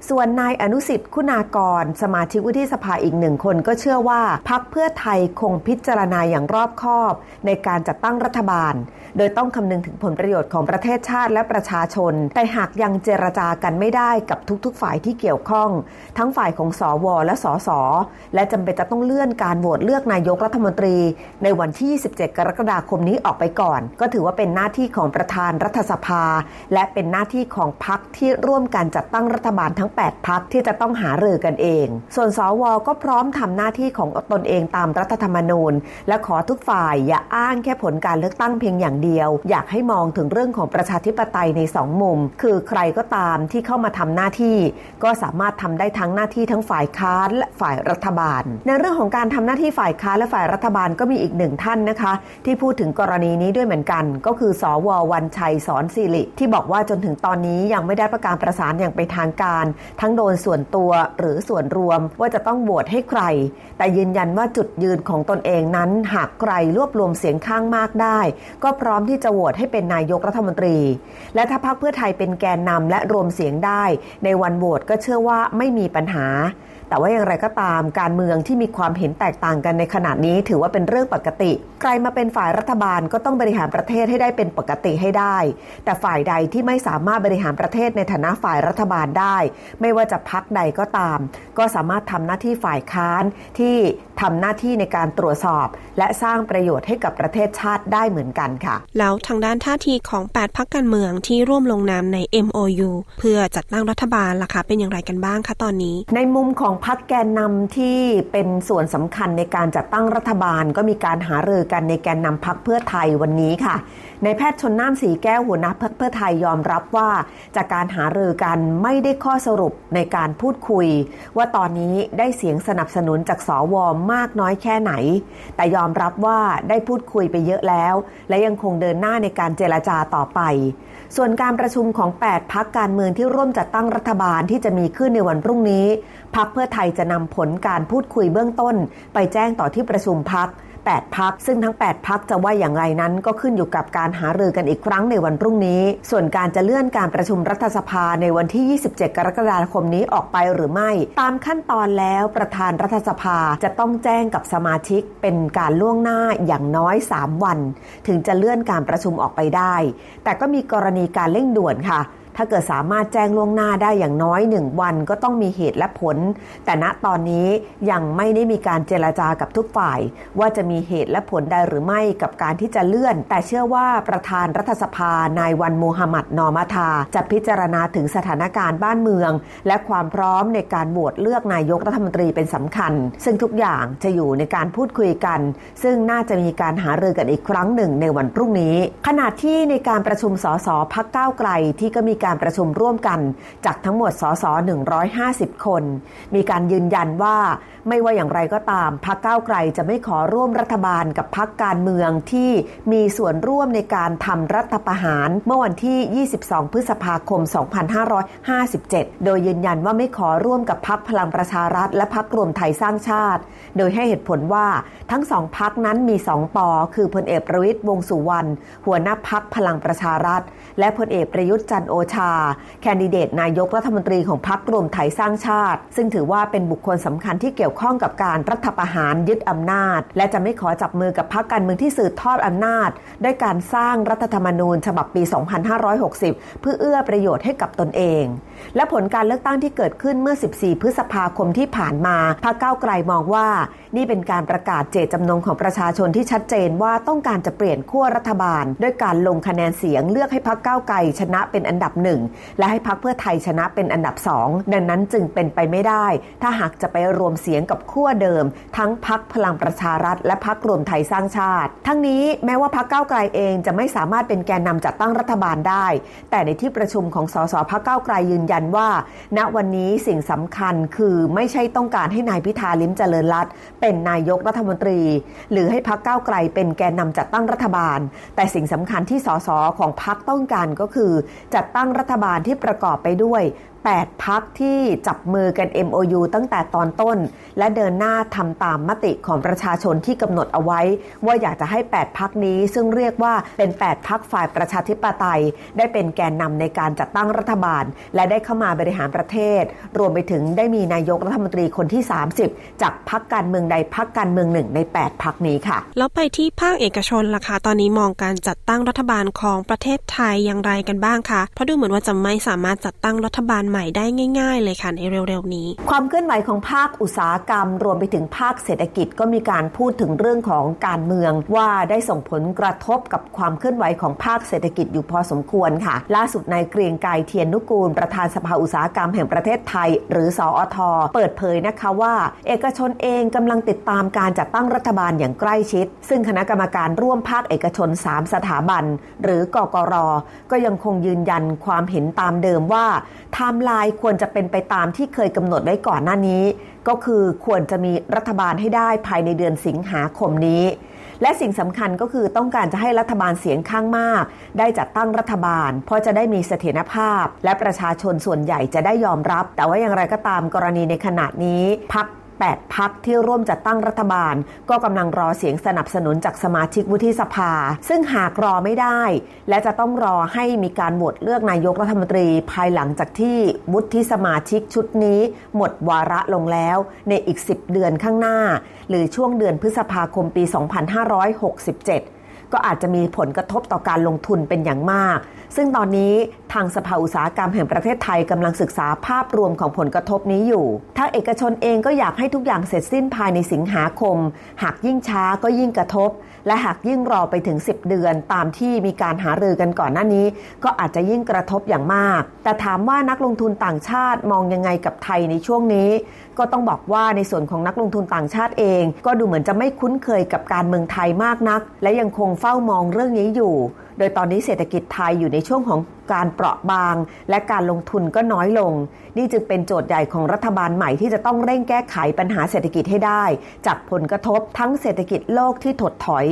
ส่วนนายอนุสิทธิ์คุณากร สมาชิกวุฒิสภาอีกหนึ่งคนก็เชื่อว่าพักเพื่อไทยคงพิจารณาอย่างรอบคอบ ในการจัดตั้งรัฐบาล โดยต้องคำนึงถึงผลประโยชน์ของประเทศชาติและประชาชน แต่หากยังเจรจากันไม่ได้กับทุกๆ ฝ่ายที่เกี่ยวข้อง ทั้งฝ่ายของสวและสสและจำเป็นจะต้องเลื่อนการโหวตเลือกนายกรัฐมนตรี ในวันที่ 27 กรกฎาคมนี้ออกไปก่อน ก็ถือว่าเป็นหน้าที่ของประธานรัฐสภา และเป็นหน้าที่ของพรรคที่ร่วมกันจัดตั้งรัฐบาลทั้ง8พรรคที่จะต้องหารือกันเอง ส่วนสวก็พร้อมทำหน้าที่ของตนเองตามรัฐธรรมนูญ และขอทุกฝ่ายอย่าอ้างแค่ผลการเลือกตั้งเพียงอย่างเดียว อยากให้มองถึงเรื่องของประชาธิปไตยในสองมุม คือใครก็ตามที่เข้ามาทำหน้าที่ ก็สามารถทำได้ทั้งหน้าที่ทั้งฝ่ายค้านและฝ่ายรัฐบาล ในเรื่องของการทำหน้าที่ฝ่ายค้านและฝ่ายรัฐบาลก็มีอีกหนึ่งท่านนะคะ ที่พูดถึงกรณีนี้ด้วยเหมือนกัน ก็คือ สววันชัยสอนสิริที่บอกว่าจนถึงตอนนี้ยังไม่ได้ประกาศประสานอย่างเป็นทางการทั้งโดนส่วนตัวหรือส่วนรวมว่าจะต้องโหวตให้ใคร แต่ยืนยันว่าจุดยืนของตนเองนั้นหากใครรวบรวมเสียงข้างมากได้ ก็พร้อมที่จะโหวตให้เป็นนายกรัฐมนตรี และถ้าพรรคเพื่อไทยเป็นแกนนำและรวมเสียงได้ ในวันโหวตก็เชื่อว่าไม่มีปัญหา แต่ว่าอย่างไรก็ตามการเมืองที่มีความเห็นแตกต่างกันในขณะนี้ถือว่าเป็นเรื่องปกติ ใครมาเป็นฝ่ายรัฐบาลก็ต้องบริหารประเทศให้ได้เป็นปกติให้ได้ แต่ฝ่ายใดที่ไม่สามารถบริหารประเทศในฐานะฝ่ายรัฐบาลได้ ไม่ว่าจะพักใดก็ตาม ก็สามารถทำหน้าที่ฝ่ายค้านที่ทำหน้าที่ในการตรวจสอบ และสร้างประโยชน์ให้กับประเทศชาติได้เหมือนกันค่ะ แล้วทางด้านท่าทีของ 8พักการเมืองที่ร่วมลงนามใน MOU เพื่อจัดตั้งรัฐบาลล่ะคะเป็นอย่างไรกันบ้างคะตอนนี้ ในมุมของพักแกนนำที่เป็นส่วนสำคัญในการจัดตั้งรัฐบาล ก็มีการหารือกันในแกนนำพักเพื่อไทยวันนี้ค่ะ ในแพทย์ชนน่านสีแก้วหัวหน้าพักเพื่อไทยยอมรับว่า จากการหารือกันไม่ได้ข้อสรุปในการพูดคุย ว่าตอนนี้ได้เสียงสนับสนุนจากสวมากน้อยแค่ไหน แต่ยอมรับว่าได้พูดคุยไปเยอะแล้ว และยังคงเดินหน้าในการเจรจาต่อไป ส่วนการประชุมของ 8 พักการเมืองที่ร่วมจัดตั้งรัฐบาลที่จะมีขึ้นในวันพรุ่งนี้ พักเพื่อไทยจะนำผลการพูดคุยเบื้องต้น ไปแจ้งต่อที่ประชุมพัก 8พักซึ่งทั้ง 8พักจะว่าอย่างไรนั้น ก็ขึ้นอยู่กับการหารือกันอีกครั้งในวันพรุ่งนี้ ส่วนการจะเลื่อนการประชุมรัฐสภาในวันที่ 27 กรกฎาคมนี้ออกไปหรือไม่ ตามขั้นตอนแล้วประธานรัฐสภาจะต้องแจ้งกับสมาชิกเป็นการล่วงหน้าอย่างน้อย 3 วัน ถึงจะเลื่อนการประชุมออกไปได้ แต่ก็มีกรณีการเร่งด่วนค่ะ ถ้าเกิดสามารถแจ้งล่วงหน้าได้อย่างน้อยหนึ่งวันก็ต้องมีเหตุและผล แต่ณตอนนี้ยังไม่ได้มีการเจรจากับทุกฝ่าย ว่าจะมีเหตุและผลใดหรือไม่กับการที่จะเลื่อน แต่เชื่อว่าประธานรัฐสภานายวันโมฮัมหมัดนอมาทาจะพิจารณาถึงสถานการณ์บ้านเมือง และความพร้อมในการโหวตเลือกนายกรัฐมนตรีเป็นสำคัญ ซึ่งทุกอย่างจะอยู่ในการพูดคุยกัน ซึ่งน่าจะมีการหารือกันอีกครั้งหนึ่งในวันพรุ่งนี้ ขณะที่ในการประชุมสสพักก้าวไกลที่ก็มีการการประชุมร่วมกันจากทั้งหมดสส150 คน มีการยืนยันว่าไม่ว่าอย่างไรก็ตามพรรคก้าวไกลจะไม่ขอร่วมรัฐบาลกับพรรคการเมืองที่มีส่วนร่วมในการทำรัฐประหาร เมื่อวันที่ 22 พฤษภาคม 2557 โดยยืนยันว่าไม่ขอร่วมกับพรรคพลังประชารัฐ และพรรครวมไทยสร้างชาติ โดยให้เหตุผลว่าทั้งสองพรรคนั้นมีสองปอ คือพลเอกประวิตยวงสุวรรณหัวหน้าพรรคพลังประชารัฐ และพลเอกประยุทธ์จันโอชา แคนดิเดตนายกรัฐมนตรีของพรรครวมไทยสร้างชาติ ซึ่งถือว่าเป็นบุคคลสำคัญที่เกี่ยวข้องกับการรัฐประหารยึดอำนาจ และจะไม่ขอจับมือกับพรรคการเมืองที่สืบทอดอำนาจ ด้วยการสร้างรัฐธรรมนูญ ฉบับปี 2560 เพื่อเอื้อประโยชน์ให้กับตนเอง และผลการเลือกตั้งที่เกิดขึ้นเมื่อ 14 พฤษภาคมที่ผ่านมาพรรคก้าวไกลมองว่า นี่เป็นการประกาศเจตจำนงของประชาชนที่ชัดเจนว่าต้องการจะเปลี่ยนขั้วรัฐบาล ด้วยการลงคะแนนเสียงเลือกให้พรรคก้าวไกลชนะเป็นอันดับหนึ่งและให้พรรคเพื่อไทยชนะเป็นอันดับสองดังนั้นจึงเป็นไปไม่ได้ ถ้าหากจะไปรวมเสียงกับขั้วเดิม ทั้งพักพลังประชารัฐ และพักรวมไทยสร้างชาติ ทั้งนี้แม้ว่าพักเก้าไกลเองจะไม่สามารถเป็นแกนนำจัดตั้งรัฐบาลได้ แต่ในที่ประชุมของสสพักเก้าไกลยืนยันว่า ณวันนี้สิ่งสำคัญคือไม่ใช่ต้องการให้นายพิธาลิ้มเจริญรัตเป็นนายกรัฐมนตรี หรือให้พักเก้าไกลเป็นแกนนำจัดตั้งรัฐบาล แต่สิ่งสำคัญที่สสของพักต้องการก็คือ จัดตั้งรัฐบาลที่ประกอบไปด้วย8 พักที่จับมือกัน MOU ตั้งแต่ตอนต้น และเดินหน้าทำตามมติของประชาชนที่กำหนดเอาไว้ ว่าอยากจะให้ 8 พักนี้ ซึ่งเรียกว่าเป็น 8 พักฝ่ายประชาธิปไตย ได้เป็นแกนนำในการจัดตั้งรัฐบาล และได้เข้ามาบริหารประเทศ รวมไปถึงได้มีนายกรัฐมนตรีคนที่ 30 จากพักการเมืองใดพักการเมืองหนึ่งใน 8 พักนี้ค่ะ แล้วไปที่ภาคเอกชนล่ะคะตอนนี้มองการจัดตั้งรัฐบาลของประเทศไทยอย่างไรกันบ้างคะเพราะดูเหมือนว่าจะไม่สามารถจัดตั้งรัฐบาลใหม่ได้ง่าย ๆ เลยค่ะในเร็วๆนี้ ความเคลื่อนไหวของภาคอุตสาหกรรม รวมไปถึงภาคเศรษฐกิจก็มีการพูดถึงเรื่องของการเมือง ว่าได้ส่งผลกระทบกับความเคลื่อนไหวของภาคเศรษฐกิจอยู่พอสมควรค่ะ ล่าสุดนายเกรียงไกรเทียนนุกูล ประธานสภาอุตสาหกรรมแห่งประเทศไทย หรือสอทเปิดเผยนะคะว่า เอกชนเองกำลังติดตามการจัดตั้งรัฐบาลอย่างใกล้ชิด ซึ่งคณะกรรมการร่วมภาคเอกชน 3 สถาบัน หรือกกรก็ยังคงยืนยันความเห็นตามเดิมว่าไทม์ไลน์ควรจะเป็นไปตามที่เคยกำหนดไว้ก่อนหน้านี้ ก็คือควรจะมีรัฐบาลให้ได้ภายในเดือนสิงหาคมนี้ และสิ่งสำคัญก็คือต้องการจะให้รัฐบาลเสียงข้างมาก ได้จัดตั้งรัฐบาล เพราะจะได้มีเสถียรภาพ และประชาชนส่วนใหญ่จะได้ยอมรับ แต่ว่าอย่างไรก็ตามกรณีในขณะนี้พัก 8 พักที่ร่วมจัดตั้งรัฐบาล ก็กำลังรอเสียงสนับสนุนจากสมาชิกวุฒิสภา ซึ่งหากรอไม่ได้ และจะต้องรอให้มีการโหวตเลือกนายกรัฐมนตรี ภายหลังจากที่วุฒิสมาชิกชุดนี้ หมดวาระลงแล้วในอีก 10 เดือนข้างหน้า หรือช่วงเดือนพฤษภาคมปี 2567 ก็อาจจะมีผลกระทบต่อการลงทุนเป็นอย่างมาก ซึ่งตอนนี้ทางสภาอุตสาหกรรมแห่งประเทศไทยกำลังศึกษาภาพรวมของผลกระทบนี้อยู่ทางเอกชนเองก็อยากให้ทุกอย่างเสร็จสิ้นภายในสิงหาคม หากยิ่งช้าก็ยิ่งกระทบและหากยิ่งรอไปถึง 10 เดือนตามที่มีการหารือกันก่อนหน้านี้ ก็อาจจะยิ่งกระทบอย่างมาก แต่ถามว่านักลงทุนต่างชาติมองยังไงกับไทยในช่วงนี้ ก็ต้องบอกว่าในส่วนของนักลงทุนต่างชาติเอง ก็ดูเหมือนจะไม่คุ้นเคยกับการเมืองไทยมากนัก และยังคงเฝ้ามองเรื่องนี้อยู่ โดยตอนนี้เศรษฐกิจไทยอยู่ในช่วงของการเปราะบาง และการลงทุนก็น้อยลง นี่จึงเป็นโจทย์ใหญ่ของรัฐบาลใหม่ที่จะต้องเร่งแก้ไขปัญหาเศรษฐกิจให้ได้ จากผลกระทบทั้งเศรษฐกิจโลกที่ถดถอย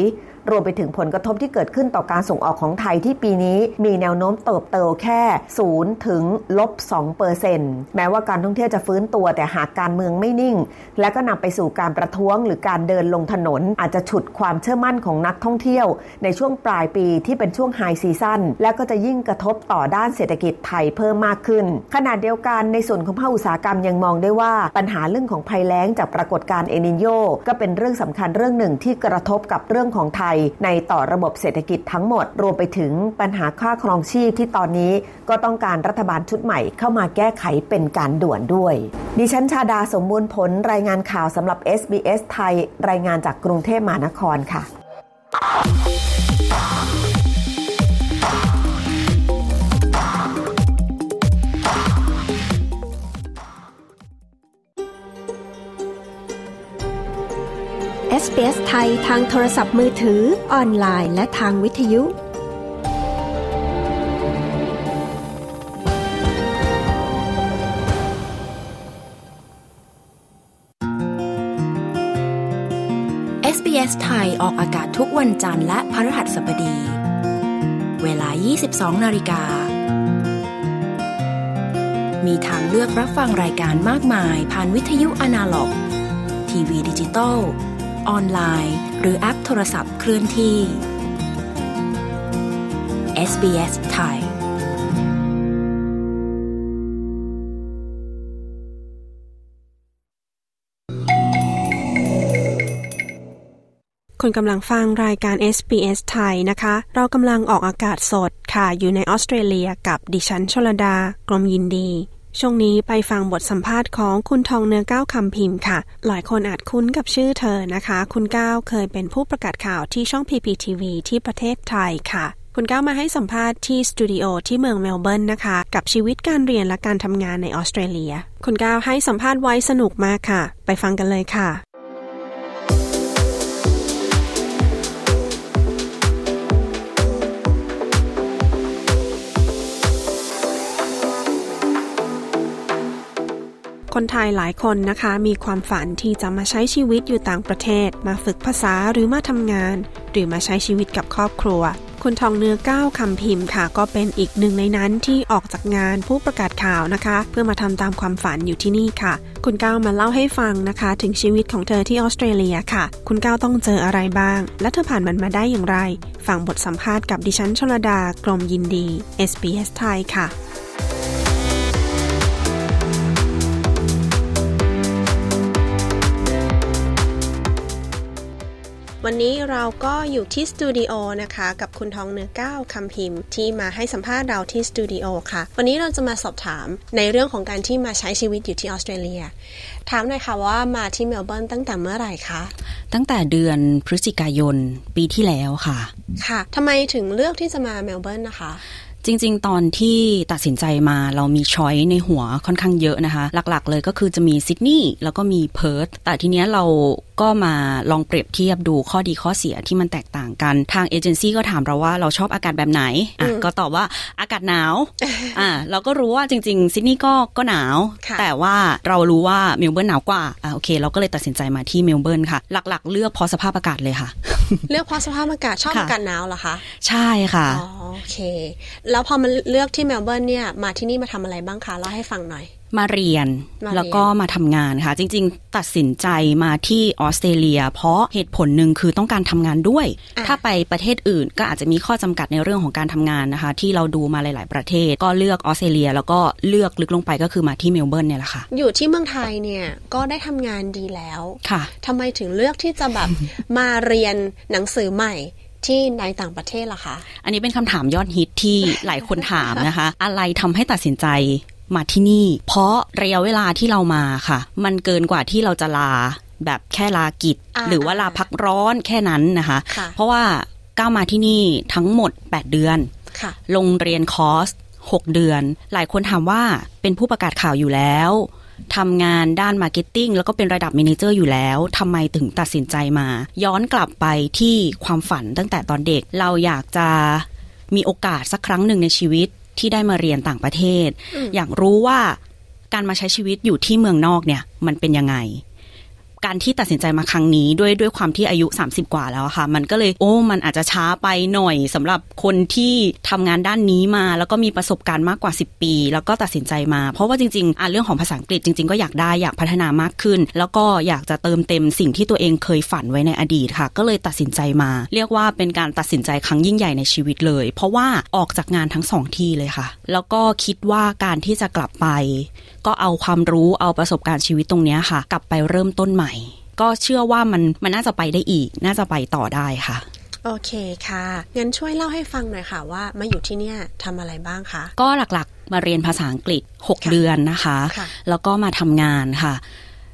รวมไปถึงผลกระทบที่เกิดขึ้นต่อการส่งออกของไทยที่ปีนี้มีแนวโน้มเติบโตแค่0ถึงลบ2เปอร์เซ็นต์แม้ว่าการท่องเที่ยวจะฟื้นตัวแต่หากการเมืองไม่นิ่ง และก็นำไปสู่การประท้วงหรือการเดินลงถนน อาจจะฉุดความเชื่อมั่นของนักท่องเที่ยว ในช่วงปลายปีที่เป็นช่วงไฮซีซั่นและก็จะยิ่งกระทบต่อด้านเศรษฐกิจไทยเพิ่มมากขึ้น ขณะเดียวกันในส่วนของภาคอุตสาหกรรมยังมองได้ว่าปัญหาเรื่องของภัยแล้งจากปรากฏการณ์เอนิโยก็เป็นเรื่องสำคัญเรื่องหนึ่งที่กระทบกับเรื่องของไทยในต่อระบบเศรษฐกิจทั้งหมด รวมไปถึงปัญหาค่าครองชีพที่ตอนนี้ก็ต้องการรัฐบาลชุดใหม่เข้ามาแก้ไขเป็นการด่วนด้วย ดิฉันชาดาสมบูรณ์ผลรายงานข่าวสำหรับ SBS ไทย รายงานจากกรุงเทพมหานครค่ะ SBS ไทยทางโทรศัพท์มือถือ ออนไลน์ และทางวิทยุ SBS ไทยออกอากาศทุกวันจันทร์และพฤหัสบดี เวลา 22 นาฬิกา มีทางเลือกรับฟังรายการมากมาย ผ่านวิทยุอนาล็อก ทีวีดิจิตอล ออนไลน์ หรือแอปโทรศัพท์เคลื่อนที่ SBS ไทยคุณกำลังฟังรายการ SBS ไทยนะคะ เรากำลังออกอากาศสดค่ะ อยู่ในออสเตรเลียกับดิฉันชลดา กรมยินดี ช่วงนี้ไปฟังบทสัมภาษณ์ของคุณทองเนื้อก้าวคำพิมพ์ค่ะ หลายคนอาจคุ้นกับชื่อเธอนะคะ คุณก้าวเคยเป็นผู้ประกาศข่าวที่ช่อง PPTV ที่ประเทศไทยค่ะคุณก้าวมาให้สัมภาษณ์ที่สตูดิโอที่เมืองเมลเบิร์นนะคะ กับชีวิตการเรียนและการทำงานในออสเตรเลีย คุณก้าวให้สัมภาษณ์ไว้สนุกมากค่ะ ไปฟังกันเลยค่ะ คนไทยหลายคนนะคะ มีความฝันที่จะมาใช้ชีวิตอยู่ต่างประเทศ มาฝึกภาษาหรือมาทำงาน หรือมาใช้ชีวิตกับครอบครัว คุณทองเนื้อก้าวคำพิมพ์ค่ะ ก็เป็นอีกหนึ่งในนั้นที่ออกจากงานผู้ประกาศข่าวนะคะ เพื่อมาทำตามความฝันอยู่ที่นี่ค่ะ คุณก้าวมาเล่าให้ฟังนะคะ ถึงชีวิตของเธอที่ออสเตรเลียค่ะ คุณก้าวต้องเจออะไรบ้าง และเธอผ่านมันมาได้อย่างไร ฟังบทสัมภาษณ์กับดิฉันชลดากรมยินดี SBS ไทยค่ะ วันนี้เราก็อยู่ที่สตูดิโอนะคะ กับคุณทองเนื้อก้าวคำพิมพ์ ที่มาให้สัมภาษณ์เราที่สตูดิโอค่ะ วันนี้เราจะมาสอบถามในเรื่องของการที่มาใช้ชีวิตอยู่ที่ออสเตรเลีย ถามหน่อยค่ะว่ามาที่เมลเบิร์นตั้งแต่เมื่อไหร่คะ ตั้งแต่เดือนพฤศจิกายนปีที่แล้วค่ะ ค่ะทำไมถึงเลือกที่จะมาเมลเบิร์นนะคะ จริง ๆ ตอนที่ตัดสินใจมาเรามี choice ในหัวค่อนข้างเยอะนะคะ หลักๆ เลยก็คือจะมีซิดนีย์แล้วก็มีเพิร์ธแต่ทีเนี้ยเราก็มาลองเปรียบเทียบดูข้อดีข้อเสียที่มันแตกต่างกันทางเอเจนซี่ก็ถามเราว่าเราชอบอากาศแบบไหนอะก็ตอบว่าอากาศหนาวอ่าเราก็รู้ว่าจริง ๆ ซิดนีย์ก็ก็หนาว แต่ว่าเรารู้ว่าเมลเบิร์นหนาวกว่าอ่าโอเค เราก็เลยตัดสินใจมาที่เมลเบิร์นค่ะ หลัก ๆ เลือกเพราะสภาพอากาศเลยค่ะ เลือกเพราะสภาพอากาศชอบอากาศหนาวเหรอคะ ใช่ค่ะอ๋อโอเค แล้วพอมาเลือกที่เมลเบิร์นเนี่ย มาที่นี่มาทำอะไรบ้างคะเล่าให้ฟังหน่อย มาเรียนมาเรียนแล้วก็มาทำงานค่ะ จริง ๆ ตัดสินใจมาที่ออสเตรเลีย เพราะเหตุผลหนึ่งคือต้องการทำงานด้วย ถ้าไปประเทศอื่นก็อาจจะมีข้อจำกัดในเรื่องของการทำงานนะคะ ที่เราดูมาหลาย ๆ ประเทศ ก็เลือกออสเตรเลีย แล้วก็เลือกลึกลงไปก็คือมาที่เมลเบิร์นเนี่ยแหละค่ะ อยู่ที่เมืองไทยเนี่ยก็ได้ทำงานดีแล้วค่ะทำไมถึงเลือกที่จะแบบมาเรียนหนังสือใหม่ที่ในต่างประเทศล่ะคะ อันนี้เป็นคำถามยอดฮิตที่หลายคนถามนะคะ อะไรทำให้ตัดสินใจ มาที่นี่ เพราะระยะเวลาที่เรามาค่ะ มันเกินกว่าที่เราจะลาแบบแค่ลากิจอ่าหรือว่าลาพักร้อนแค่นั้นนะคะค่ะเพราะว่าก้าวมาที่นี่ทั้งหมด 8 เดือนค่ะลงเรียนคอร์ส6 เดือน หลายคนถามว่าเป็นผู้ประกาศข่าวอยู่แล้วทำงานด้าน marketing แล้วก็เป็นระดับ manager อยู่แล้วทำไมถึงตัดสินใจมา ย้อนกลับไปที่ความฝันตั้งแต่ตอนเด็ก เราอยากจะมีโอกาสสักครั้งหนึ่งในชีวิต ที่ได้มาเรียนต่างประเทศ อยากรู้ว่าการมาใช้ชีวิตอยู่ที่เมืองนอกเนี่ย มันเป็นยังไง การที่ตัดสินใจมาครั้งนี้ด้วยด้วยความที่อายุ 30 กว่าแล้วค่ะ มันก็เลยโอ้ มันอาจจะช้าไปหน่อยสำหรับคนที่ทำงานด้านนี้มา แล้วก็มีประสบการณ์มากกว่า 10 ปี แล้วก็ตัดสินใจมา เพราะว่าจริงๆอะเรื่องของภาษาอังกฤษจริง ๆ ก็อยากได้อยากพัฒนามากขึ้น แล้วก็อยากจะเติมเต็มสิ่งที่ตัวเองเคยฝันไว้ในอดีตค่ะ ก็เลยตัดสินใจมา เรียกว่าเป็นการตัดสินใจครั้งยิ่งใหญ่ในชีวิตเลย เพราะว่าออกจากงานทั้งสองที่เลยค่ะ แล้วก็คิดว่าการที่จะกลับไป ก็เอาความรู้เอาประสบการณ์ชีวิตตรงนี้ค่ะ กลับไปเริ่มต้นใหม่ก็เชื่อว่ามันมันน่าจะไปได้อีก น่าจะไปต่อได้ค่ะโอเคค่ะงั้นช่วยเล่าให้ฟังหน่อยค่ะว่ามาอยู่ที่เนี่ยทำอะไรบ้างคะก็หลักๆมาเรียนภาษาอังกฤษ 6 เดือนนะคะค่ะแล้วก็มาทำงานค่ะ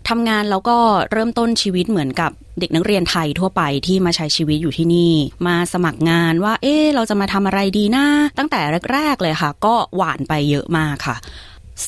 ทำงานแล้วก็เริ่มต้นชีวิตเหมือนกับเด็กนักเรียนไทยทั่วไปที่มาใช้ชีวิตอยู่ที่นี่ มาสมัครงานว่า เอ๊ะเราจะมาทำอะไรดีนะตั้งแต่แรก ๆ เลยค่ะ ก็หวานไปเยอะมากค่ะ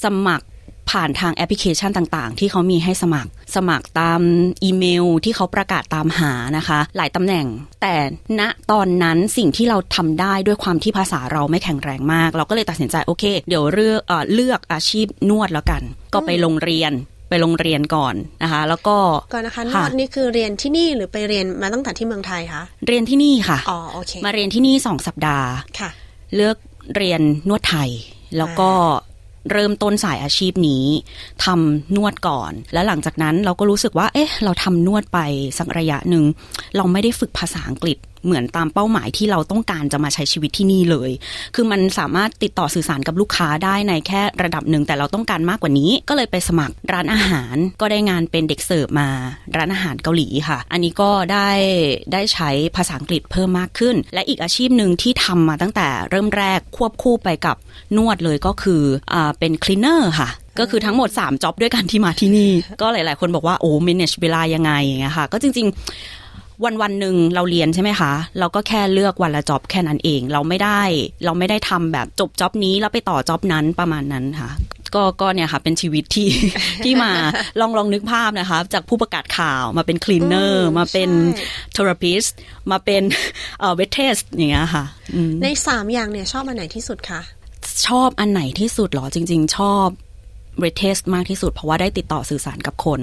สมัคร ผ่านทางแอปพลิเคชันต่างๆ ที่เขามีให้สมัคร สมัครตามอีเมลที่เขาประกาศตามหานะคะ หลายตำแหน่ง แต่ณตอนนั้นสิ่งที่เราทำได้ด้วยความที่ภาษาเราไม่แข็งแรงมาก เราก็เลยตัดสินใจโอเค เดี๋ยวเลือกเอ่อเลือกอาชีพนวดแล้วกัน ก็ไปโรงเรียนไปโรงเรียนก่อนนะคะ แล้วก็ก่อนนะคะนวดนี่คือเรียนที่นี่หรือไปเรียนมาตั้งแต่ที่เมืองไทยคะเรียนที่นี่ค่ะอ๋อโอเคมาเรียนที่นี่สองสัปดาห์ค่ะ เลือกเรียนนวดไทย แล้วก็ เริ่มต้นสายอาชีพนี้ทำนวดก่อน แล้วหลังจากนั้นเราก็รู้สึกว่า เอ๊ะ เราทำนวดไปสักระยะหนึ่งเราไม่ได้ฝึกภาษาอังกฤษ เหมือนตามเป้าหมายที่เราต้องการจะมาใช้ชีวิตที่นี่เลย คือมันสามารถติดต่อสื่อสารกับลูกค้าได้ในแค่ระดับหนึ่งแต่เราต้องการมากกว่านี้ ก็เลยไปสมัครร้านอาหาร ก็ได้งานเป็นเด็กเสิร์ฟมาร้านอาหารเกาหลีค่ะ อันนี้ก็ได้ได้ใช้ภาษาอังกฤษเพิ่มมากขึ้น และอีกอาชีพหนึ่งที่ทำมาตั้งแต่เริ่มแรกควบคู่ไปกับนวดเลยก็คืออเป็นคลีนเนอร์ค่ะก็คือทั้งหมด 3จ็อบด้วยกันที่มาที่นี่ ก็หลาย ๆ คนบอกว่า โอ้ manage เวลายังไงอย่างเงี้ยค่ะ ก็จริง ๆ วันวันหนึ่งเราเรียนใช่ไหมคะ เราก็แค่เลือกวันละจ็อบแค่นั้นเอง เราไม่ได้เราไม่ได้ทำแบบจบจ็อบนี้แล้วไปต่อจ็อบนั้นประมาณนั้นค่ะก็ก็เนี่ยค่ะเป็นชีวิตที่ที่มาลองลองนึกภาพนะคะ จากผู้ประกาศข่าวมาเป็น cleaner มาเป็น therapist มาเป็นเอ่อ waitress อย่างเงี้ยค่ะอืมในสามอย่างเนี่ยชอบอันไหนที่สุดคะชอบอันไหนที่สุดเหรอจริง ๆ ชอบเรเทสมากที่สุดเพราะว่าได้ติดต่อสื่อสารกับคน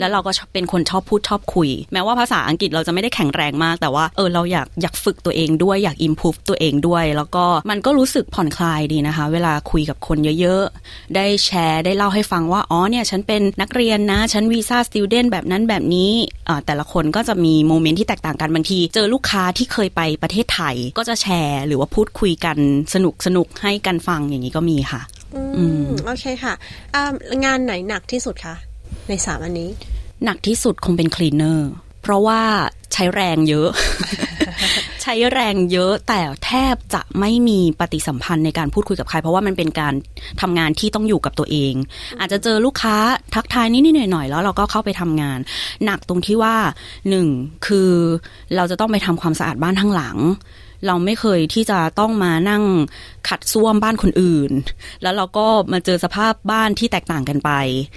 แล้วเราก็ชอบเป็นคนชอบพูดชอบคุย แม้ว่าภาษาอังกฤษเราจะไม่ได้แข็งแรงมาก แต่ว่าเออเราอยากอยากฝึกตัวเองด้วยอยาก improve ตัวเองด้วย แล้วก็มันก็รู้สึกผ่อนคลายดีนะคะ เวลาคุยกับคนเยอะๆ ได้แชร์ได้เล่าให้ฟังว่า อ๋อเนี่ยฉันเป็นนักเรียนนะ ฉันวีซ่าสติวเดนแบบนั้นแบบนี้อ่าแต่ละคนก็จะมีโมเมนต์ที่แตกต่างกันบางที เจอลูกค้าที่เคยไปประเทศไทย ก็จะแชร์หรือว่าพูดคุยกันสนุกสนุกให้กันฟังอย่างนี้ก็มีค่ะ อืมโอเคค่ะอ่างานไหนหนักที่สุดคะ ในสามอันนี้ หนักที่สุดคงเป็นคลีนเนอร์เพราะว่าใช้แรงเยอะ ใช้แรงเยอะแต่แทบจะไม่มีปฏิสัมพันธ์ในการพูดคุยกับใคร เพราะว่ามันเป็นการทำงานที่ต้องอยู่กับตัวเอง อาจจะเจอลูกค้าทักทายนิดๆหน่อยๆแล้วเราก็เข้าไปทำงาน หนักตรงที่ว่าหนึ่งคือเราจะต้องไปทำความสะอาดบ้านทั้งหลัง เราไม่เคยที่จะต้องมานั่งขัดซ่วมบ้านคนอื่น แล้วเราก็มาเจอสภาพบ้านที่แตกต่างกันไป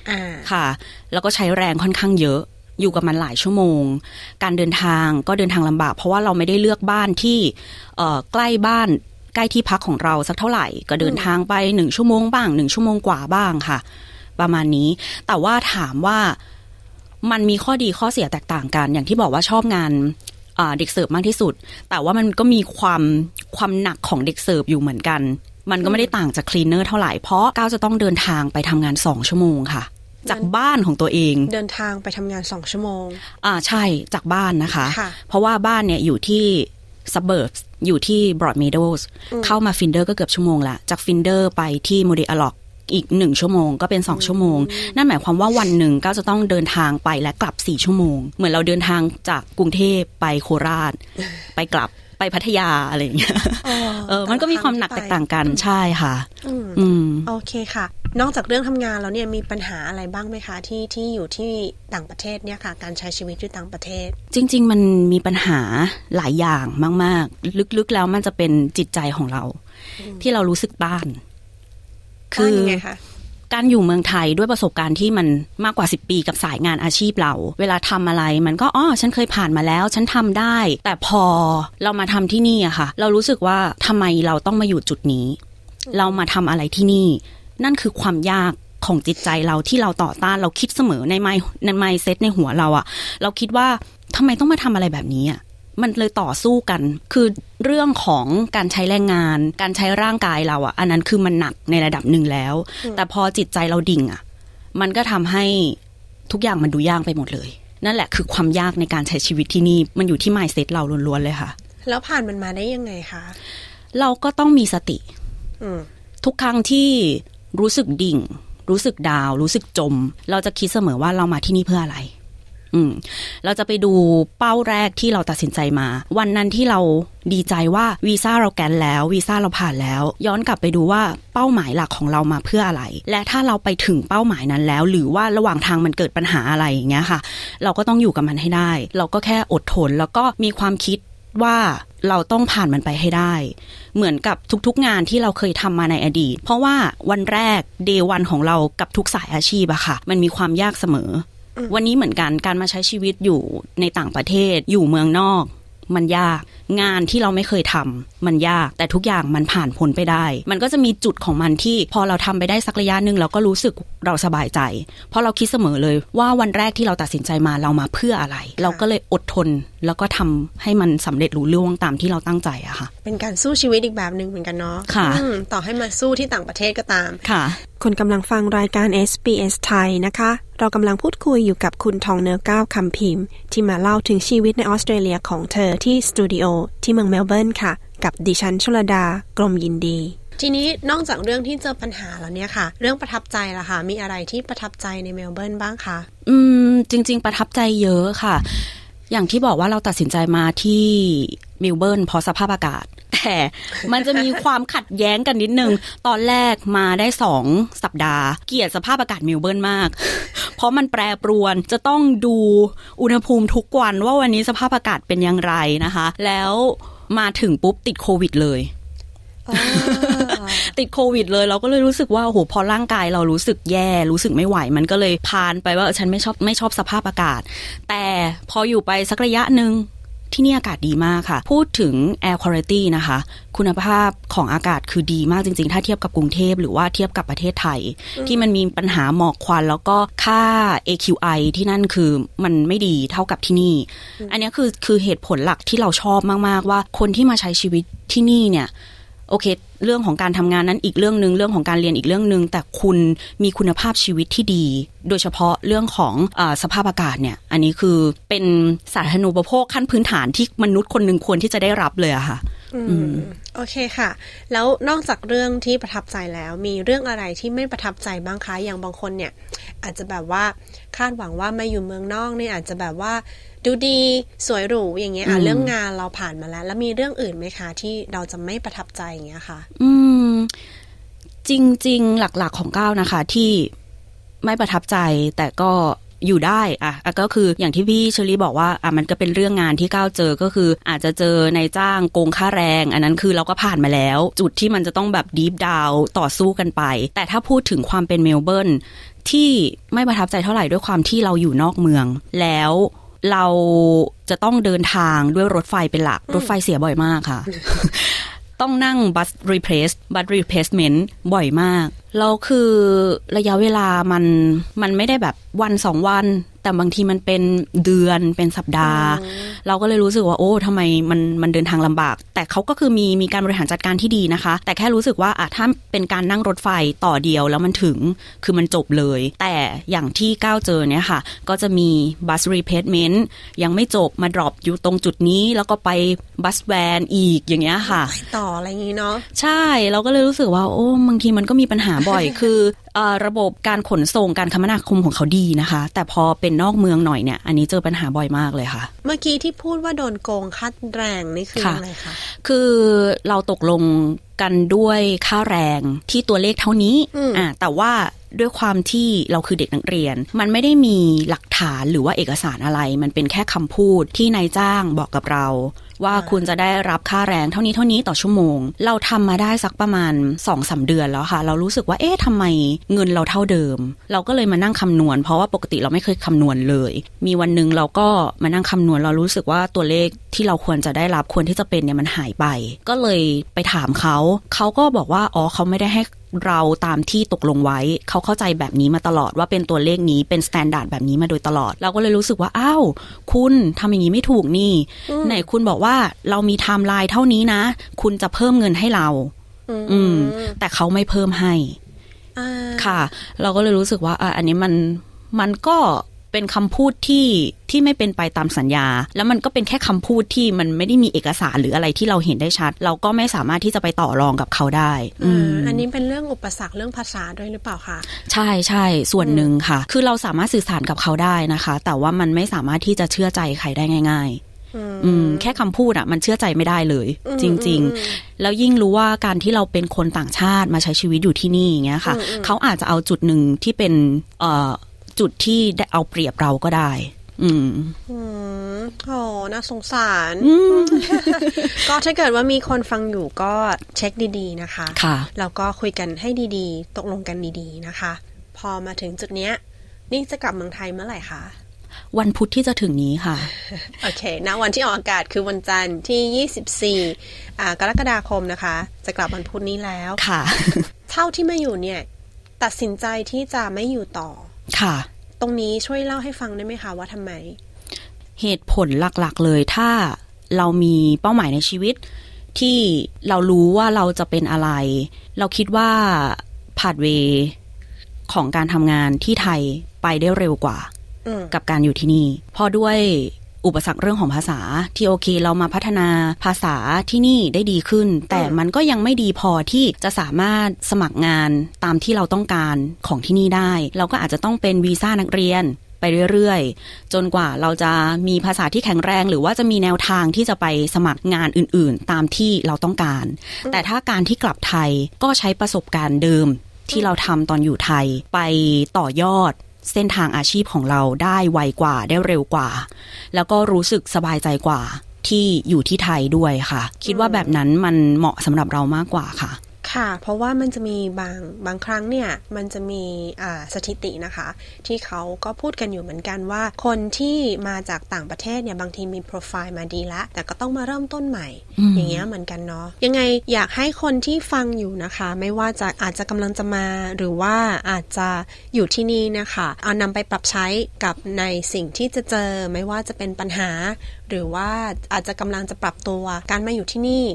อ่าค่ะ แล้วก็ใช้แรงค่อนข้างเยอะ อยู่กับมันหลายชั่วโมง การเดินทางก็เดินทางลำบาก เพราะว่าเราไม่ได้เลือกบ้านที่เอ่อใกล้บ้านใกล้ที่พักของเราสักเท่าไหร่ ก็เดินทางไปหนึ่งชั่วโมงบ้างหนึ่งชั่วโมงกว่าบ้างค่ะ ประมาณนี้ แต่ว่าถามว่ามันมีข้อดีข้อเสียแตกต่างกัน อย่างที่บอกว่าชอบงานอ่า เด็กเสิร์ฟมากที่สุด แต่ว่ามันก็มีความความหนักของเด็กเสิร์ฟอยู่เหมือนกัน มันก็ไม่ได้ต่างจาก cleaner เท่าไหร่เพราะก้าวจะต้องเดินทางไปทำงานสองชั่วโมงค่ะ จากบ้านของตัวเอง เดินทางไปทำงานสองชั่วโมง อ่าใช่จากบ้านนะคะค่ะเพราะว่าบ้านเนี่ยอยู่ที่ suburbs อยู่ที่ Broadmeadows เข้ามา Flinders ก็เกือบชั่วโมงละจาก Flinders ไปที่ Mordialloc อีกหนึ่งชั่วโมงก็เป็นสองชั่วโมง นั่นหมายความว่าวันหนึ่งก็จะต้องเดินทางไปและกลับสี่ชั่วโมง เหมือนเราเดินทางจากกรุงเทพไปโคราช ไปกลับไปพัทยาอะไรอย่างเงี้ยเออ มันก็มีความหนักแตกต่างกันใช่ค่ะ อืมอืมโอเคค่ะ นอกจากเรื่องทำงานแล้วเนี่ยมีปัญหาอะไรบ้างไหมคะ ที่ที่อยู่ที่ต่างประเทศเนี่ยค่ะ การใช้ชีวิตอยู่ต่างประเทศ จริง ๆ มันมีปัญหาหลายอย่างมาก ๆ ลึกๆแล้วมันจะเป็นจิตใจของเรา ที่เรารู้สึกต้าน ต้านยังไงคะการอยู่เมืองไทยด้วยประสบการณ์ที่มันมากกว่า 10 ปีกับสายงานอาชีพเรา เวลาทำอะไรมันก็อ๋อฉันเคยผ่านมาแล้ว ฉันทำได้ แต่พอเรามาทำที่นี่อะค่ะ เรารู้สึกว่าทำไมเราต้องมาอยู่จุดนี้ เรามาทำอะไรที่นี่ นั่นคือความยากของจิตใจเราที่เราต่อต้านเราคิดเสมอในไมในไมเซ็ตในหัวเราอะเราคิดว่าทำไมต้องมาทำอะไรแบบนี้อะ มันเลยต่อสู้กัน คือเรื่องของการใช้แรงงาน การใช้ร่างกายเราอะอันนั้นคือมันหนักในระดับหนึ่งแล้ว แต่พอจิตใจเราดิ่งอะมันก็ทำให้ทุกอย่างมันดูยากไปหมดเลย นั่นแหละคือความยากในการใช้ชีวิตที่นี่มันอยู่ที่ไมเซ็ตเราล้วนๆเลยค่ะ แล้วผ่านมันมาได้ยังไงคะเราก็ต้องมีสติอืมทุกครั้งที่รู้สึกดิ่ง รู้สึกดาว รู้สึกจม เราจะคิดเสมอว่าเรามาที่นี่เพื่ออะไร อืมเราจะไปดูเป้าแรกที่เราตัดสินใจมา วันนั้นที่เราดีใจว่าวีซ่าเราแกนแล้ววีซ่าเราผ่านแล้ว ย้อนกลับไปดูว่าเป้าหมายหลักของเรามาเพื่ออะไร และถ้าเราไปถึงเป้าหมายนั้นแล้ว หรือว่าระหว่างทางมันเกิดปัญหาอะไรอย่างเงี้ยค่ะ เราก็ต้องอยู่กับมันให้ได้ เราก็แค่อดทนแล้วก็มีความคิดว่าเราต้องผ่านมันไปให้ได้ เหมือนกับทุกๆงานที่เราเคยทำมาในอดีต เพราะว่าวันแรกเดวันของเรากับทุกสายอาชีพอะค่ะ มันมีความยากเสมอ วันนี้เหมือนกันการมาใช้ชีวิตอยู่ในต่างประเทศอยู่เมืองนอก มันยากงานที่เราไม่เคยทำมันยากแต่ทุกอย่างมันผ่านพ้นไปได้ มันก็จะมีจุดของมันที่พอเราทำไปได้สักระยะหนึ่งเราก็รู้สึกเราสบายใจ เพราะเราคิดเสมอเลยว่าวันแรกที่เราตัดสินใจมาเรามาเพื่ออะไร เราก็เลยอดทน แล้วก็ทำให้มันสำเร็จรุ่ล่วงตามที่เราตั้งใจอะค่ะ เป็นการสู้ชีวิตอีกแบบหนึ่งเหมือนกันเนาะค่ะอืมต่อให้มาสู้ที่ต่างประเทศก็ตามค่ะ คุณกำลังฟังรายการ SBS ไทยนะคะ เรากำลังพูดคุยอยู่กับคุณทองเนื้อก้าวคำพิมพ์ ที่มาเล่าถึงชีวิตในออสเตรเลียของเธอที่สตูดิโอที่เมืองเมลเบิร์นค่ะ กับดิฉันชลดากรมยินดีทีนี้นอกจากเรื่องที่เจอปัญหาแล้วเนี่ยค่ะ เรื่องประทับใจล่ะค่ะ มีอะไรที่ประทับใจในเมลเบิร์นบ้างคะ อืม จริง ๆ ประทับใจเยอะค่ะ อย่างที่บอกว่าเราตัดสินใจมาที่เมลเบิร์นเพราะสภาพอากาศ แต่มันจะมีความขัดแย้งกันนิดนึง ตอนแรกมาได้สองสัปดาห์ เกลียดสภาพอากาศเมลเบิร์นมาก เพราะมันแปรปรวนจะต้องดูอุณหภูมิทุกวันว่าวันนี้สภาพอากาศเป็นอย่างไรนะคะ แล้วมาถึงปุ๊บติดโควิดเลย ติดโควิดเลยเราก็เลยรู้สึกว่าโอ้โหพอร่างกายเรารู้สึกแย่รู้สึกไม่ไหว มันก็เลยพานไปว่าเออฉันไม่ชอบไม่ชอบสภาพอากาศ แต่พออยู่ไปสักระยะหนึ่งที่นี่อากาศดีมากค่ะ พูดถึง air quality นะคะ คุณภาพของอากาศคือดีมากจริง ๆ ถ้าเทียบกับกรุงเทพหรือว่าเทียบกับประเทศไทย ที่มันมีปัญหาหมอกควันแล้วก็ค่า AQI ที่นั่นคือมันไม่ดีเท่ากับที่นี่ อันนี้คือคือเหตุผลหลักที่เราชอบมาก ๆ ว่าคนที่มาใช้ชีวิตที่นี่เนี่ย โอเค เรื่องของการทำงานนั้นอีกเรื่องหนึ่งเรื่องของการเรียนอีกเรื่องหนึ่งแต่คุณมีคุณภาพชีวิตที่ดี โดยเฉพาะเรื่องของอสภาพอากาศเนี่ย อันนี้คือเป็นสาธารณูปโภคขั้นพื้นฐานที่มนุษย์คนหนึ่งควรที่จะได้รับเลยอะค่ะ โอเคค่ะ แล้วนอกจากเรื่องที่ประทับใจแล้ว มีเรื่องอะไรที่ไม่ประทับใจบ้างคะอย่างบางคนเนี่ย อาจจะแบบว่าคาดหวังว่ามาอยู่เมืองนอกเนี่ยอาจจะแบบว่า ดูดีสวยหรูอย่างเงี้ยอะอืมเรื่องงานเราผ่านมาแล้ว แล้วมีเรื่องอื่นไหมคะ ที่เราจะไม่ประทับใจอย่างเงี้ยค่ะ อืม จริง ๆ หลักๆของก้าวนะคะ ที่ไม่ประทับใจแต่ก็ อยู่ได้อะอะก็คืออย่างที่พี่เชอรี่บอกว่าอะมันก็เป็นเรื่องงานที่ก้าวเจอก็คือ อาจจะเจอในจ้างโกงค่าแรง อันนั้นคือเราก็ผ่านมาแล้ว จุดที่มันจะต้องแบบดีฟดาวต่อสู้กันไป แต่ถ้าพูดถึงความเป็นเมลเบิร์นที่ไม่ประทับใจเท่าไหร่ด้วยความที่เราอยู่นอกเมือง แล้วเราจะต้องเดินทางด้วยรถไฟเป็นหลัก รถไฟเสียบ่อยมากค่ะ ต้องนั่งบัสรีเพลสบัสรีเพลสเมนต์บ่อยมากแล้วคือระยะเวลามันมันไม่ได้แบบวันสองวัน แต่บางทีมันเป็นเดือนเป็นสัปดาห์ เราก็เลยรู้สึกว่าโอ้ทำไมมันมันเดินทางลำบาก แต่เขาก็คือมีมีการบริหารจัดการที่ดีนะคะ แต่แค่รู้สึกว่าอะถ้าเป็นการนั่งรถไฟต่อเดียวแล้วมันถึงคือมันจบเลย แต่อย่างที่ก้าวเจอเนี่ยค่ะ ก็จะมี bus replacement ยังไม่จบมา drop อยู่ตรงจุดนี้ แล้วก็ไป bus van อีกอย่างเงี้ยค่ะ ต่ออะไรอย่างงี้เนาะใช่เราก็เลยรู้สึกว่าโอ้บางทีมันก็มีปัญหาบ่อยคือเออระบบการขนส่งการคมนาคมของเขาดีนะคะ แต่พอเป็นนอกเมืองหน่อยเนี่ยอันนี้เจอปัญหาบ่อยมากเลยค่ะ เมื่อกี้ที่พูดว่าโดนโกงค่าแรงนี่คือค่ะอะไรคะคือเราตกลงกันด้วยค่าแรงที่ตัวเลขเท่านี้อืมอ่าแต่ว่า ด้วยความที่เราคือเด็กนักเรียน มันไม่ได้มีหลักฐานหรือว่าเอกสารอะไร มันเป็นแค่คำพูดที่นายจ้างบอกกับเรา ว่าคุณจะได้รับค่าแรงเท่านี้เท่านี้ต่อชั่วโมง เราทำมาได้สักประมาณ2อสาเดือนแล้วค่ะ เรารู้สึกว่าเอ๊ะทำไมเงินเราเท่าเดิม เราก็เลยมานั่งคำนวณ เพราะว่าปกติเราไม่เคยคำนวณเลย มีวันหนึ่งเราก็มานั่งคำนวณเรารู้สึกว่าตัวเลขที่เราควรจะได้รับควรที่จะเป็นเนี่ยมันหายไป ก็เลยไปถามเขา เขาก็บอกว่าอ๋อเขาไม่ได้ให้ เราตามที่ตกลงไว้ เขาเข้าใจแบบนี้มาตลอดว่าเป็นตัวเลขนี้เป็น standard แบบนี้มาโดยตลอด เราก็เลยรู้สึกว่าอ้าวคุณทำอย่างนี้ไม่ถูกนี่ ไหนคุณบอกว่าเรามีไทม์ไลน์เท่านี้นะ คุณจะเพิ่มเงินให้เรา อืม แต่เขาไม่เพิ่มให้อ่าค่ะ เราก็เลยรู้สึกว่าอะอันนี้มันมันก็ เป็นคำพูดที่ที่ไม่เป็นไปตามสัญญา แล้วมันก็เป็นแค่คำพูดที่มันไม่ได้มีเอกสารหรืออะไรที่เราเห็นได้ชัด เราก็ไม่สามารถที่จะไปต่อรองกับเขาได้อืมอันนี้เป็นเรื่องอุปสรรคเรื่องภาษาด้วยหรือเปล่าคะใช่ใช่ส่วนหนึ่งค่ะ คือเราสามารถสื่อสารกับเขาได้นะคะ แต่ว่ามันไม่สามารถที่จะเชื่อใจใครได้ง่าย ๆอืมแค่คำพูดอะมันเชื่อใจไม่ได้เลยอืมจริงอืมๆแล้วยิ่งรู้ว่าการที่เราเป็นคนต่างชาติมาใช้ชีวิตอยู่ที่นี่อย่างเงี้ยค่ะอืมอืมเขาอาจจะเอาจุดหนึ่งที่เป็นเอ่อ จุดที่ได้เอาเปรียบเราก็ได้ อืมอืมโหน่าสงสาร ก็ถ้าเกิดว่ามีคนฟังอยู่ก็เช็คดีๆนะคะ ค่ะ แล้วก็คุยกันให้ดีๆ ตกลงกันดีๆนะคะ พอมาถึงจุดเนี้ย นี่จะกลับเมืองไทยเมื่อไหร่คะวันพุธที่จะถึงนี้ค่ะ โอเคณวันที่ออกอากาศคือวันจันทร์ที่ 24อ่ากรกฎาคมนะคะ จะกลับวันพุธนี้แล้ว ค่ะ เท่าที่มาอยู่เนี่ย ตัดสินใจที่จะไม่อยู่ต่อ ค่ะ ตรงนี้ช่วยเล่าให้ฟังได้ไหมคะว่าทำไม เหตุผลหลักๆเลยถ้าเรามีเป้าหมายในชีวิต ที่เรารู้ว่าเราจะเป็นอะไร เราคิดว่าผ่านเวของการทำงานที่ไทยไปได้เร็วกว่าอืมกับการอยู่ที่นี่เพราะด้วย อุปสรรคเรื่องของภาษาที่โอเค เรามาพัฒนาภาษาที่นี่ได้ดีขึ้น แต่มันก็ยังไม่ดีพอที่จะสามารถสมัครงานตามที่เราต้องการของที่นี่ได้ เราก็อาจจะต้องเป็นวีซ่านักเรียนไปเรื่อยๆ จนกว่าเราจะมีภาษาที่แข็งแรง หรือว่าจะมีแนวทางที่จะไปสมัครงานอื่นๆ ตามที่เราต้องการ แต่ถ้าการที่กลับไทยก็ใช้ประสบการณ์เดิมที่เราทำตอนอยู่ไทยไปต่อยอด เส้นทางอาชีพของเราได้ไวกว่าได้เร็วกว่า แล้วก็รู้สึกสบายใจกว่าที่อยู่ที่ไทยด้วยค่ะ คิดว่าแบบนั้นมันเหมาะสำหรับเรามากกว่าค่ะ ค่ะ เพราะว่ามันจะมีบางบางครั้งเนี่ย มันจะมีอ่าสถิตินะคะ ที่เขาก็พูดกันอยู่เหมือนกันว่า คนที่มาจากต่างประเทศเนี่ย บางทีมีโปรไฟล์มาดีแล้วแต่ก็ต้องมาเริ่มต้นใหม่อืมอย่างเงี้ยเหมือนกันเนาะยังไงอยากให้คนที่ฟังอยู่นะคะ ไม่ว่าจะอาจจะกำลังจะมาหรือว่าอาจจะอยู่ที่นี่นะคะ เอานำไปปรับใช้กับในสิ่งที่จะเจอไม่ว่าจะเป็นปัญหา หรือว่าอาจจะกำลังจะปรับตัวการมาอยู่ที่นี่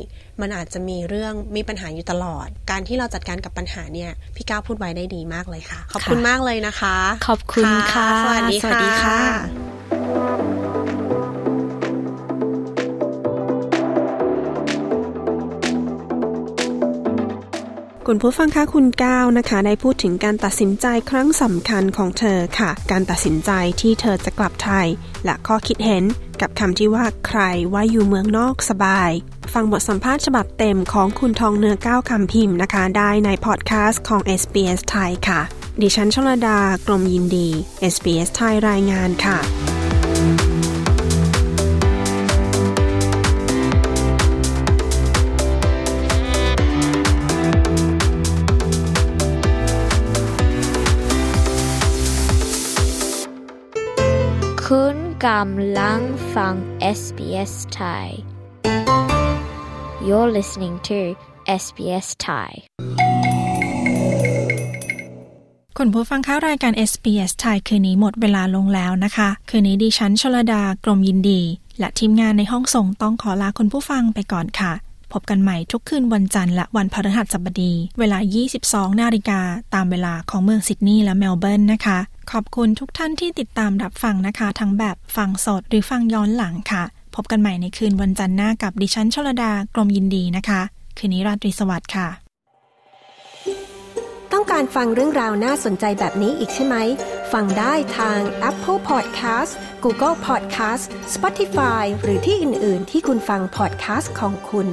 มันอาจจะมีเรื่องมีปัญหาอยู่ตลอด การที่เราจัดการกับปัญหาเนี่ย พี่ก้าวพูดไว้ได้ดีมากเลยค่ะ ขอบคุณมากเลยนะคะ ขอบคุณค่ะสวัสดีสวัสดีค่ะคุณผู้ฟังคะคุณก้าวนะคะ ได้พูดถึงการตัดสินใจครั้งสำคัญของเธอค่ะ การตัดสินใจที่เธอจะกลับไทย และข้อคิดเห็นกับคำที่ว่าใครว่าอยู่เมืองนอกสบาย ฟังบทสัมภาษณ์ฉบับเต็มของคุณทองเนื้อก้าวคำพิมพ์นะคะ ได้ในพอดแคสต์ของ SBS ไทยค่ะ ดิฉันชลดากรมยินดี SBS ไทยรายงานค่ะคคุณกำลังฟัง SBS Thai You're listening to SBS Thai คุณผู้ฟังคะรายการ SBS ไทยคืนนี้หมดเวลาลงแล้วนะคะ คืนนี้ดิฉันชลดากรมยินดี และทีมงานในห้องส่งต้องขอลาคุณผู้ฟังไปก่อนค่ะ พบกันใหม่ทุกคืนวันจันทร์และวันพฤหัสบดี เวลา 22 นาฬิกาตามเวลาของเมืองซิดนีย์และเมลเบิร์นนะคะ ขอบคุณทุกท่านที่ติดตามรับฟังนะคะ ทั้งแบบฟังสดหรือฟังย้อนหลังค่ะ พบกันใหม่ในคืนวันจันทร์หน้ากับดิฉันชลดากรมยินดีนะคะ คืนนี้ราตรีสวัสดิ์ค่ะ ต้องการฟังเรื่องราวน่าสนใจแบบนี้อีกใช่ไหม ฟังได้ทาง Apple Podcast Google Podcast Spotify หรือที่อื่น ๆ ที่คุณฟัง podcast ของคุณ